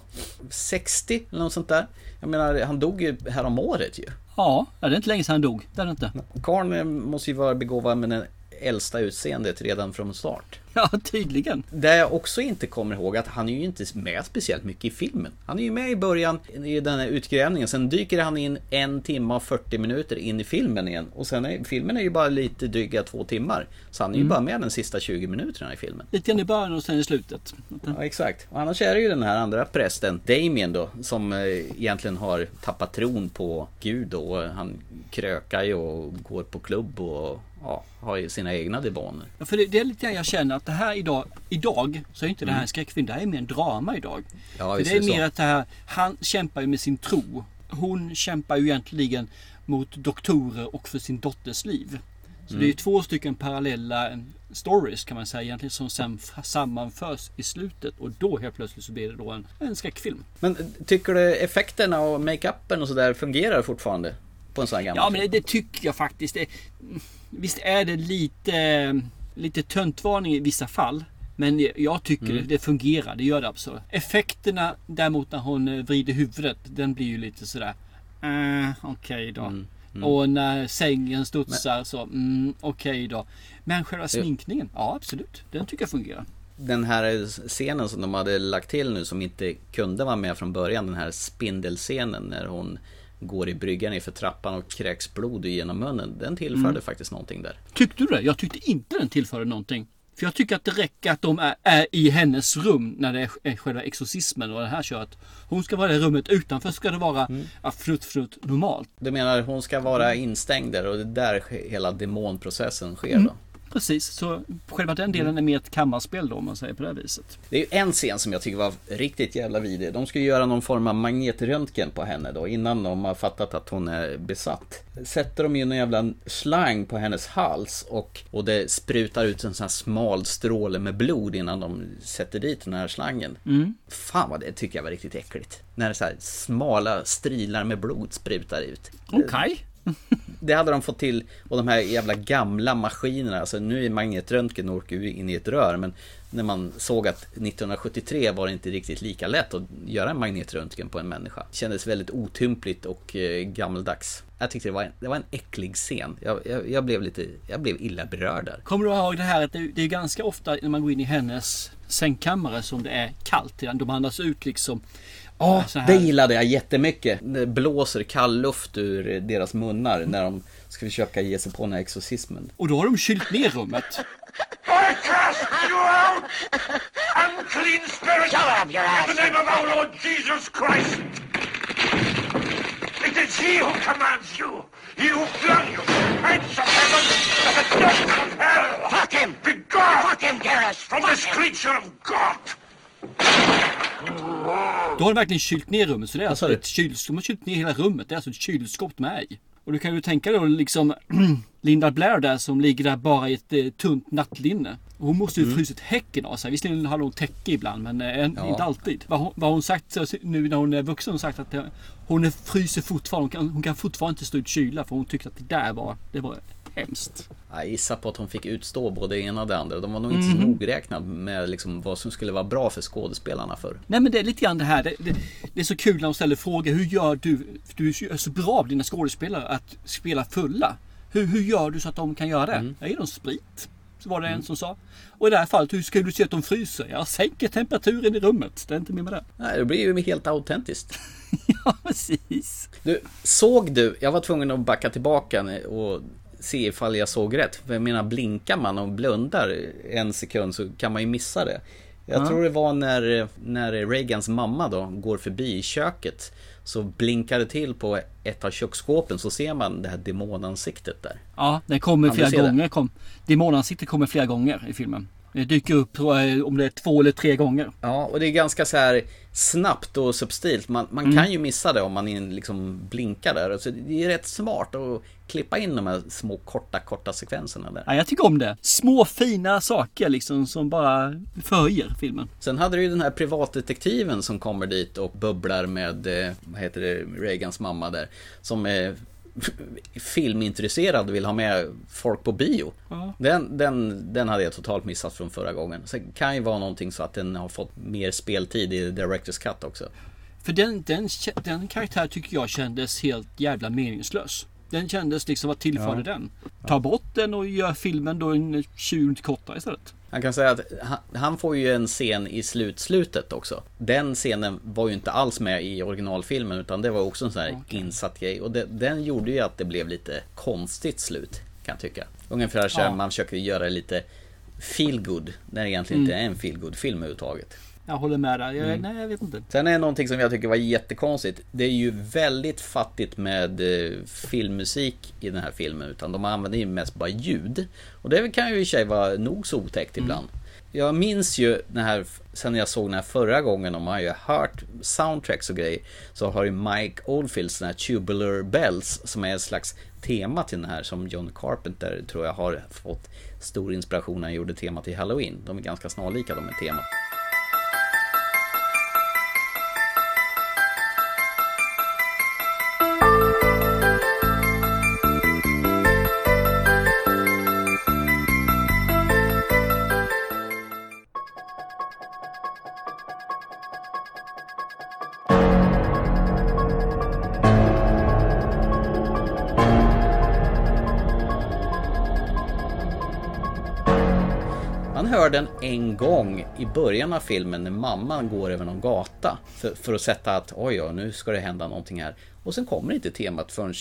60 eller något sånt där. Jag menar, han dog ju här om året ju. Ja, det är inte länge sedan han dog. Det är det inte. Karln eh, måste ju vara begåvad med det äldsta utseendet redan från start. Ja, tydligen. Det jag också inte kommer ihåg att han är ju inte med speciellt mycket i filmen. Han är ju med i början i den här utgrävningen. Sen dyker han in en timme och 40 minuter in i filmen igen. Och sen är filmen är ju bara lite dryga två timmar. Så han är ju Mm. bara med de sista 20 minuterna i filmen. Lite grann i början och sen i slutet. Ja, exakt. Och annars är det ju den här andra prästen, Damien då, som eh, egentligen har tappat tron på Gud då. Och Han krökar ju och går på klubb och ja, har ju sina egna demoner. Ja, för det, det är lite grann jag känner att det här idag, idag så är inte det här Mm. en skräckfilm. Det här är mer en drama idag. Ja, för det är mer så. att det här, han kämpar ju med sin tro. Hon kämpar ju egentligen mot doktorer och för sin dotters liv. Så Mm. det är ju två stycken parallella eh, stories kan man säga egentligen som sen sammanförs i slutet och då helt plötsligt så blir det då en, en skräckfilm. Men tycker du effekterna och makeupen och sådär fungerar fortfarande? På en sån här gammal Ja men det, det tycker jag faktiskt. Det, visst är det lite, lite töntvarning i vissa fall. Men jag tycker Mm. det, fungerar, det gör det absolut. Effekterna däremot när hon eh, vrider huvudet, den blir ju lite sådär. Uh, Okej då. mm. Och när sängen studsar så, mm, okej då. Men själva sminkningen, ja absolut. Den tycker jag fungerar. Den här scenen som de hade lagt till nu som inte kunde vara med från början. Den här spindelscenen när hon går i bryggan inför trappan och kräks blod genom munnen. Den tillförde Mm. faktiskt någonting där. Tyckte du det? Jag tyckte inte den tillförde någonting. För jag tycker att det räcker att de är, är i hennes rum när det är, själva exorcismen och det här köret. Hon ska vara i det rummet utanför ska det vara Mm. flutt flutt normalt. Du menar hon ska vara instängd där och det är där hela demonprocessen sker Mm. då? Precis. Så själva den delen är mer ett kammarspel då om man säger på det här viset. Det är ju en scen som jag tycker var riktigt jävla vidrig. De ska ju göra någon form av magnetröntgen på henne då innan de har fattat att hon är besatt. Sätter de ju någon jävla slang på hennes hals och, och det sprutar ut en sån här smal stråle med blod innan de sätter dit den här slangen. Mm. Fan vad det tycker jag var riktigt äckligt. När så här smala strilar med blod sprutar ut. Okej. Det hade de fått till och de här jävla gamla maskinerna, alltså nu är magnetröntgen åker ju in i ett rör men när man såg att 1973 var det inte riktigt lika lätt att göra en magnetröntgen på en människa. Det kändes väldigt otympligt och eh, gammeldags. gammaldags. Jag tyckte det var en, det var en äcklig scen. Jag, jag, jag blev lite, jag blev illa berörd där. Kommer du ihåg det här att det, det är ganska ofta när man går in i hennes sängkammare som det är kallt. De andas ut liksom Ja, så här. det gillade jag jättemycket. Det blåser kall luft ur deras munnar när de ska försöka ge sig på den här exorcismen. Och då har de kylt ner rummet. I cast you out! Unclean spirit! Shut up, your ass! In the name of our Lord Jesus Christ! It is he who commands you! He who flung you from the heights of heaven to the depths of hell! Fuck him! Be gone! Fuck him, Garrus! From Fuck this him. creature of God! Då har de verkligen kylt ner rummet. Så det är alltså ett kylskåp. De har kylt ner hela rummet. Det är alltså ett kylskåp med i. Och du kan ju tänka dig då liksom Linda Blair där som ligger där bara i ett eh, tunt nattlinne. Och hon måste ju Mm. frusit häcken av sig. Visserligen har hon täcke ibland men eh, Ja. inte alltid. Vad hon, vad hon sagt nu när hon är vuxen har hon sagt att eh, hon är, fryser fortfarande. Hon kan, hon kan fortfarande inte stå ut kyla för hon tyckte att det där var, det var hemskt. Jag gissar på att hon fick utstå både det ena och det andra. De var nog inte så Mhm. nogräknade med liksom vad som skulle vara bra för skådespelarna för. Nej men det är lite grann det här. Det, det, det är så kul när de ställer frågor. Hur gör du? Du är så bra av dina skådespelare att spela fulla. Hur, hur gör du så att de kan göra det? Jag ger dem sprit. Så var det en som sa. Och i det här fallet, hur ska du se att de fryser? Jag sänker temperaturen i rummet. Det är inte mer med det. Nej, det blir ju helt autentiskt. ja, precis. Du, såg du? Jag var tvungen att backa tillbaka och se ifall jag såg rätt. För jag menar, blinkar man och blundar en sekund så kan man ju missa det. Jag Ja. tror det var när, när Reagans mamma då går förbi i köket. Så blinkar det till på ett av köksskåpen så ser man det här demonansiktet där. Ja, det kommer flera se det? gånger. Kom. Demonansiktet kommer flera gånger i filmen. Det dyker upp jag, om det är två eller tre gånger. Ja, och det är ganska så här snabbt och subtilt. Man, man Mm. kan ju missa det om man in, liksom blinkar där. Så det är rätt smart att klippa in de här små korta, korta sekvenserna där. Ja, jag tycker om det. Små fina saker liksom som bara förhöjer filmen. Sen hade du ju den här privatdetektiven som kommer dit och bubblar med, eh, vad heter det, Reagans mamma där. Som är filmintresserad vill ha med folk på bio. Ja. Den, den, den hade jag totalt missat från förra gången. Sen kan ju vara någonting så att den har fått mer speltid i Directors Cut också. För den, den, den karaktär tycker jag kändes helt jävla meningslös. Den kändes liksom, vad tillförde Ja. den? Ta bort den och gör filmen då en 20 minuter kortare istället. Han kan säga att han, han får ju en scen i slutslutet också. Den scenen var ju inte alls med i originalfilmen utan det var också en sån här insatt grej. Och det, den gjorde ju att det blev lite konstigt slut kan jag tycka. Ungefär så här, Ja. man försöker göra lite feel good när det egentligen Mm. inte är en feel good film överhuvudtaget. Jag håller med där. Jag, Mm. Nej, jag vet inte. Sen är någonting som jag tycker var jättekonstigt. Det är ju väldigt fattigt med eh, filmmusik i den här filmen. Utan de använder ju mest bara ljud. Och det kan ju i sig vara nog så otäckt ibland. Jag minns ju den här, sen jag såg den här förra gången, och man har ju hört soundtracks och grejer. Så har ju Mike Oldfields den här Tubular Bells som är en slags tema till den här som John Carpenter tror jag har fått stor inspiration när han gjorde tema till Halloween. De är ganska snarlika de med temat. Den en gång i början av filmen när mamman går över någon gata för, för att sätta att oj, oj, nu ska det hända någonting här. Och sen kommer inte temat förrän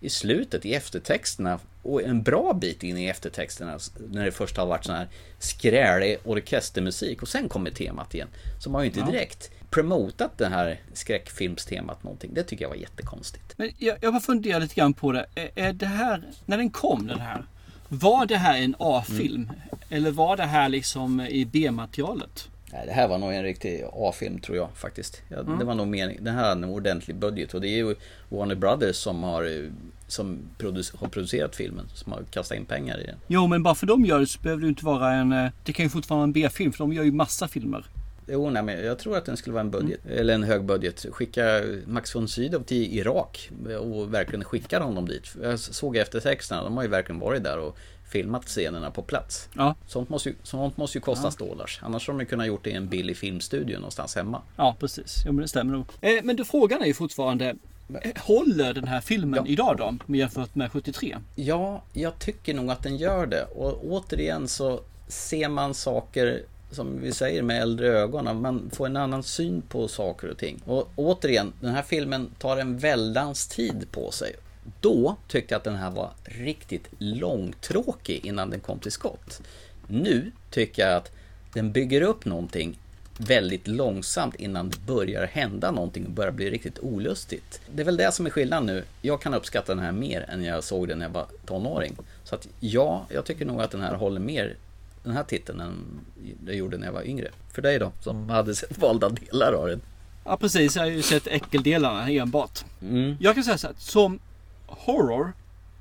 i slutet i eftertexterna och en bra bit in i eftertexterna när det först har varit sån här skrälig orkestermusik och sen kommer temat igen. Så man har ju inte direkt promotat det här skräckfilmstemat någonting. Det tycker jag var jättekonstigt. Men jag, jag bara funderar lite grann på det. Är, är det här, när den kom den här. Var det här en A-film? Eller var det här liksom i B-materialet? Nej, det här var nog en riktig A-film tror jag faktiskt. Ja, Mm. Det var nog mening. Den här hade en ordentlig budget och det är ju Warner Brothers som har som produc- har producerat filmen, som har kastat in pengar i den. Jo, men bara för de gör det så behöver det inte vara en... eh, Det kan ju fortfarande vara en B-film för de gör ju massa filmer. Jo, nej, men jag tror att den skulle vara en budget, eller en hög budget. Skicka Max von Sydow till Irak och verkligen skicka honom dit. Jag såg efter texterna, de har ju verkligen varit där och filmat scenerna på plats. Ja. Sånt måste ju, sånt måste ju kosta Ja. stålars. Annars har de ju kunnat gjort det i en billig filmstudio någonstans hemma. Ja, precis. Jo, men det stämmer nog. Eh, men då, frågan är ju fortfarande... eh, Håller den här filmen idag då? Jämfört med 73? Ja, jag tycker nog att den gör det. Och återigen så ser man saker som vi säger med äldre ögon, att man får en annan syn på saker och ting. Och återigen, den här filmen tar en väldans tid på sig. Då tyckte jag att den här var riktigt långtråkig innan den kom till skott. Nu tycker jag att den bygger upp någonting väldigt långsamt innan det börjar hända någonting och börjar bli riktigt olustigt. Det är väl det som är skillnaden nu. Jag kan uppskatta den här mer än jag såg den när jag var tonåring. Så att ja, jag tycker nog att den här håller mer den här titeln än jag gjorde när jag var yngre. För dig då, som hade sett valda delar av den. Ja, precis. Jag har ju sett äckeldelarna enbart. Mm. Jag kan säga så här, som horror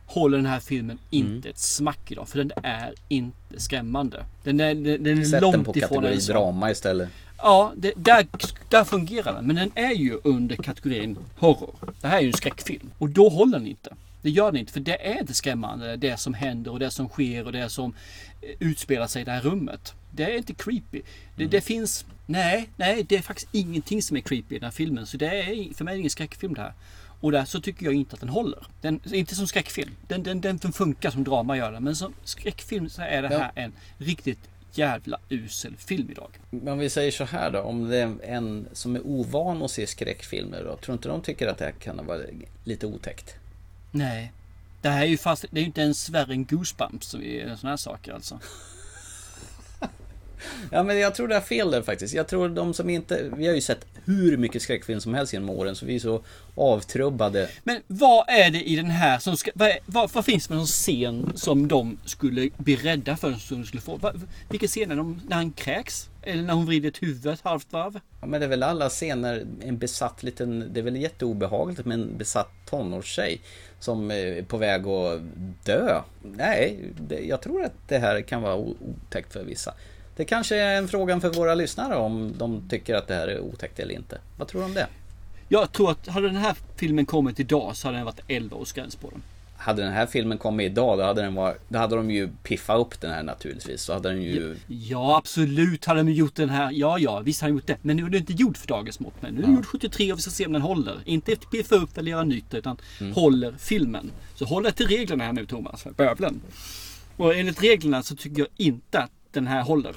håller den här filmen inte Mm. ett smack idag. För den är inte skrämmande. Den är, den, den är Sätt långt den på ifrån kategori drama istället. Ja, det, där, där fungerar den. Men den är ju under kategorin horror. Det här är ju en skräckfilm. Och då håller den inte. Det gör den inte. För det är inte skrämmande. Det som händer och det som sker och det som eh, utspelar sig i det här rummet. Det är inte creepy. Det, Mm. det finns... Nej, nej, det är faktiskt ingenting som är creepy i den här filmen. Så det är för mig är det ingen skräckfilm det här. Och där så tycker jag inte att den håller. Den, inte som skräckfilm. Den, den, den funkar som drama gör den. Men som skräckfilm så är det Ja. här en riktigt jävla usel film idag. Men vi säger så här då, om det är en som är ovan att se skräckfilmer då, tror inte de tycker att det här kan vara lite otäckt? Nej. Det här är ju fast, det är ju inte ens värre än Goosebumps sådana här saker alltså. Ja men jag tror det är fel där faktiskt. Jag tror de som inte... Vi har ju sett hur mycket skräckfilm som helst genom åren så vi är så avtrubbade. Men vad är det i den här som ska, vad, är, vad, vad finns det någon scen som de skulle bli rädda för som de skulle få? Va, vilken scen är de, när han kräks? Eller när hon vrider ett huvud ett halvt varv? Ja, men det är väl alla scener, en besatt liten... Det är väl jätteobehagligt med en besatt tonårstjej som är på väg att dö. Nej, det, jag tror att det här kan vara otäckt för vissa. Det kanske är en fråga för våra lyssnare om de tycker att det här är otäckt eller inte. Vad tror du om det? Jag tror att hade den här filmen kommit idag så hade den varit 11 års gräns på den. Hade den här filmen kommit idag då hade, den var, då hade de ju piffat upp den här naturligtvis. Så hade den ju... Ja absolut hade de gjort den här. Ja ja visst hade de gjort det. Men nu är det inte gjort för dagens mått. Men nu är den gjord 73 och vi ska se om den håller. Inte piffa upp eller göra nytt utan Mm. håller filmen. Så håll dig till reglerna här nu Thomas. Bövlen. Och enligt reglerna så tycker jag inte att den här håller.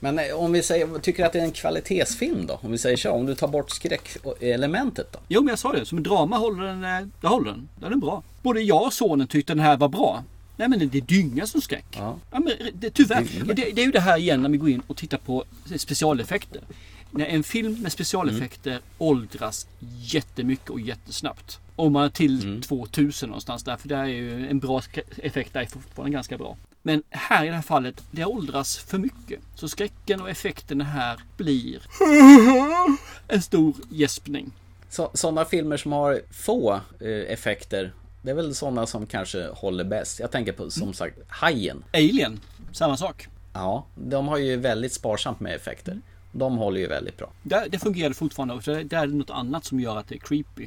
Men eh, om vi säger, tycker att det är en kvalitetsfilm då? Om vi säger så, om du tar bort skräckelementet då? Jo men jag sa det, som en drama håller den, eh, det håller den. Den är bra. Både jag och sonen tyckte den här var bra. Nej men det dyngar som skräck. Ja. men det, tyvärr. Dynga. Det, det är ju det här igen när vi går in och tittar på specialeffekter. När en film med specialeffekter åldras jättemycket och jättesnabbt. Om man till 2000 någonstans där, för det är ju en bra effekt där är fortfarande ganska bra. Men här i det här fallet, det åldras för mycket. Så skräcken och effekterna här blir en stor gäspning. Så, sådana filmer som har få eh, effekter, det är väl sådana som kanske håller bäst. Jag tänker på som sagt Hajen. Alien, samma sak. Ja, de har ju väldigt sparsamt med effekter. De håller ju väldigt bra. Det, det fungerar fortfarande också. Det, är något annat som gör att det är creepy.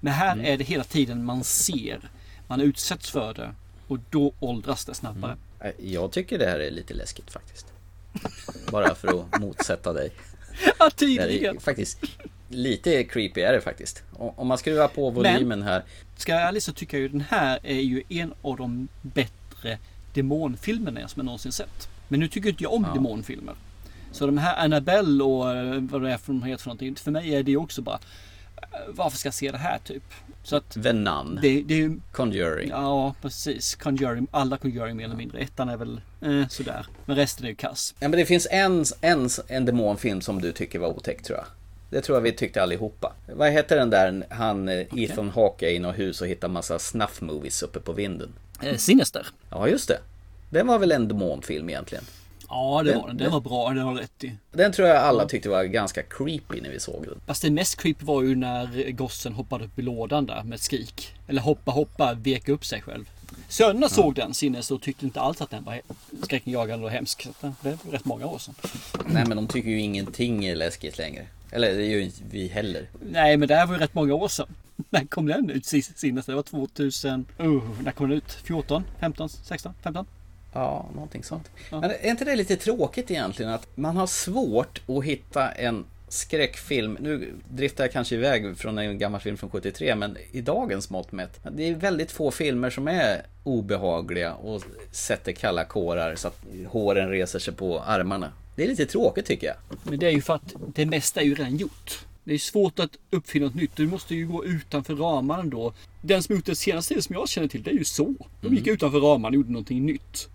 Men här Mm. är det hela tiden man ser. Man utsätts för det. Och då åldras det snabbare. Eh, Jag tycker det här är lite läskigt faktiskt. Bara för att motsätta dig. Ja, tydligen. faktiskt lite creepy är det faktiskt. Om man skruvar på volymen här. Ska jag vara ärlig så tycker jag ju den här är ju en av de bättre demonfilmerna som jag någonsin sett. Men nu tycker inte jag om Ja. demonfilmer. Så de här Annabelle och eh, vad det är för de heter för någonting. För mig är det också bara eh, varför ska jag se det här typ? Så att The Nun. det, det är ju Conjuring. Ja, precis. Conjuring, alla Conjuring mer eller mindre. Ettan är väl eh, sådär. Men resten är ju kass. Ja men det finns en, en, en demonfilm som du tycker var otäck tror jag. Det tror jag vi tyckte allihopa. Vad heter den där han eh, Ethan Hawke är i något hus och hittar massa snuff movies uppe på vinden? Eh, Sinister. Ja just det. Den var väl en demonfilm egentligen? Ja, det Den- var den. Den var bra, den har rätt i. Den tror jag alla tyckte var ganska creepy när vi såg den. Fast det mest creepy var ju när gossen hoppade upp i lådan där med ett skrik. Eller hoppa, hoppa, veka upp sig själv. Sönerna såg den sinnes och tyckte inte alls att den var skräckinjagande och hemsk. Så det är rätt många år sedan. Nej men de tycker ju ingenting är läskigt längre. Eller det gör ju inte vi heller. Nej, men det här var ju rätt många år sedan. När kom den ut senast? Det var 2000... Uh, när kom den ut? 14? 15? 16? 15? Ja, någonting sånt. Men är inte det lite tråkigt egentligen att man har svårt att hitta en skräckfilm. Nu driftar jag kanske iväg från en gammal film från 73, men i dagens mått mätt. Det är väldigt få filmer som är obehagliga och sätter kalla kårar så att håren reser sig på armarna. Det är lite tråkigt tycker jag. Men det är ju för att det mesta är ju redan gjort. Det är svårt att uppfinna något nytt. Du måste ju gå utanför ramarna då. Den som gjort det senaste som jag känner till, det är ju så. De gick utanför ramarna och gjorde någonting nytt.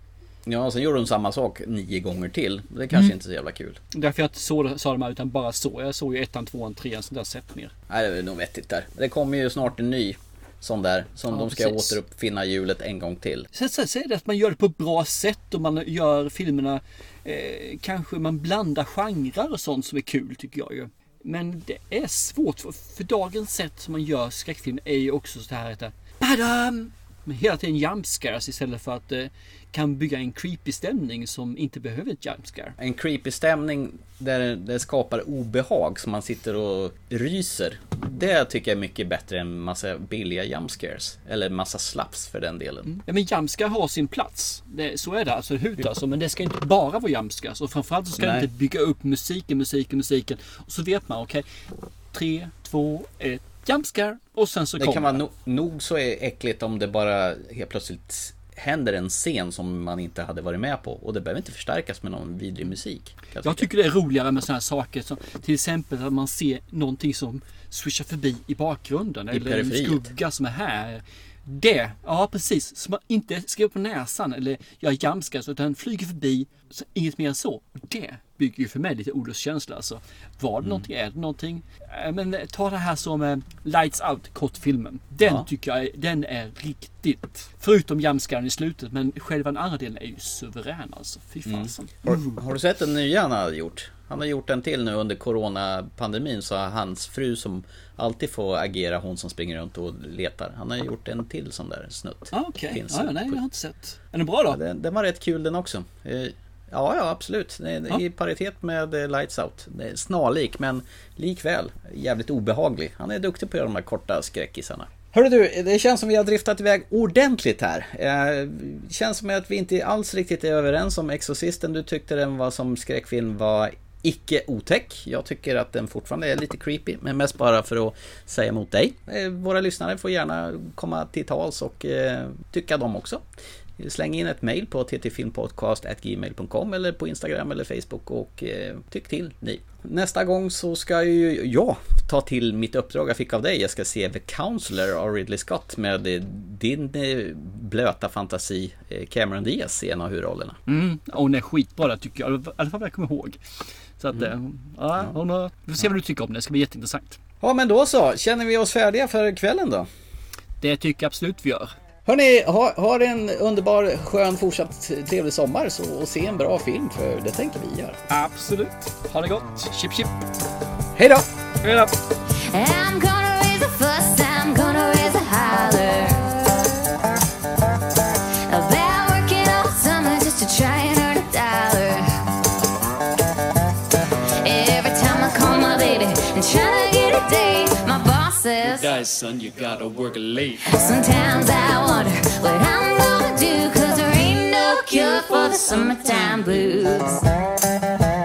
Ja, sen gjorde de samma sak nio gånger till. Det är kanske Mm. inte så jävla kul. Därför jag inte så, sa de här, utan bara så. Jag såg ju ettan, tvåan, trean, sånt där sett mer. Nej, det är nog vettigt där. Det kommer ju snart en ny sån där. Som Ja, de ska precis. återuppfinna hjulet en gång till. Sen så säger det att man gör det på ett bra sätt och man gör filmerna eh, Kanske man blandar genrer och sånt som är kul tycker jag ju. Men det är svårt för, för dagens sätt som man gör skräckfilm är ju också så här att det- Badam! Men hela tiden jumpscares istället för att eh, kan bygga en creepy stämning som inte behöver ett jumpscare. En creepy stämning där det skapar obehag som man sitter och ryser. Det tycker jag är mycket bättre än massa billiga jumpscares. Eller massa slaps för den delen. Ja men jumpscare har sin plats. Det, så är det alltså, hut alltså. Men det ska inte bara vara jumpscares. Och framförallt så ska det Nej. inte bygga upp musiken, musiken, musiken. Och så vet man, okej. tre, två, ett, jumpscare. Och sen så Det kommer kan vara no nog så äckligt om det bara helt plötsligt händer en scen som man inte hade varit med på. Och det behöver inte förstärkas med någon vidrig musik. jag Jag tycker det är roligare med sådana här saker som till exempel att man ser någonting som swishar förbi i bakgrunden. I eller en periferiet. skugga som är här. Det, ja precis. Som man inte skriver på näsan eller gör jumpscares utan flyger förbi. Så inget mer än så. Och det bygger ju för mig lite olustkänsla. Alltså, var det Mm. någonting? Är det någonting? Eh, Men ta det här som eh, Lights Out, kortfilmen. Den Ja. tycker jag är, den är riktigt. Förutom jumpscaren i slutet. Men själva den andra delen är ju suverän alltså. Fy fasen. Har, har du sett den nya han har gjort? Han har gjort en till nu under coronapandemin så hans fru som alltid får agera hon som springer runt och letar. Han har gjort en till sån där snutt. Ah, Okej, Finns ja, nej jag har inte sett. Är den bra då? Ja, den, den var rätt kul den också. Eh, Ja, ja absolut. I paritet med eh, Lights Out. Snarlik men likväl jävligt obehaglig. Han är duktig på att göra de här korta skräckisarna. Hörru du, det känns som vi har driftat iväg ordentligt här. Eh, känns som att vi inte alls riktigt är överens om Exorcisten. Du tyckte den var som skräckfilm var icke otäck. Jag tycker att den fortfarande är lite creepy, men mest bara för att säga emot dig. Eh, våra lyssnare får gärna komma till tals och eh, tycka dem också. Släng in ett mail på ttfilmpodcast.gmail.com eller på Instagram eller Facebook och eh, tyck till ni. Nästa gång så ska ju jag ta till mitt uppdrag jag fick av dig. Jag ska se The Counselor av Ridley Scott med eh, din eh, blöta fantasi Cameron Diaz i en av huvudrollerna. Mm, och hon är skitbra tycker jag. I alla fall vad jag kommer ihåg. Så att, Mm. mm. ja, hon har, vi får se vad du tycker om det. Det ska bli jätteintressant. Ja men då så, känner vi oss färdiga för kvällen då? Det tycker jag absolut vi gör. Hörni, ha, ha en underbar, skön, fortsatt trevlig sommar så, och se en bra film för det tänker vi göra. Absolut. Ha det gott. Chip chip. Hej då! Hej då! Son, you gotta work late. Sometimes I wonder what I'm gonna do, cause there ain't no cure for the summertime blues.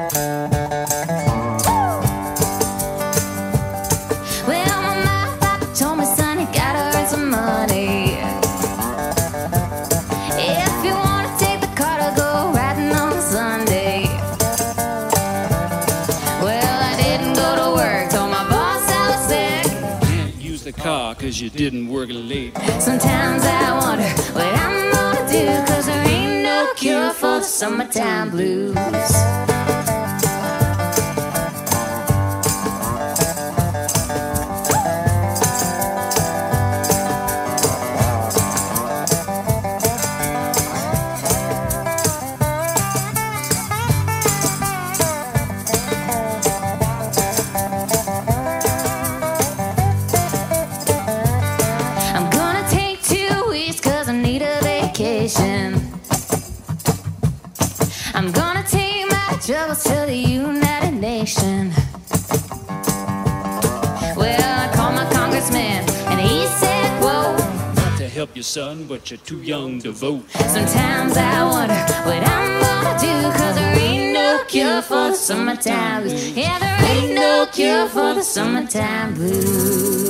You didn't work late. Sometimes I wonder what I'm gonna do, cause there ain't no cure for the summertime blues. You, son, but you're too young to vote. Sometimes I wonder what I'm gonna do, cause there ain't no cure for the summertime blues. Yeah, there ain't no cure for the summertime blues.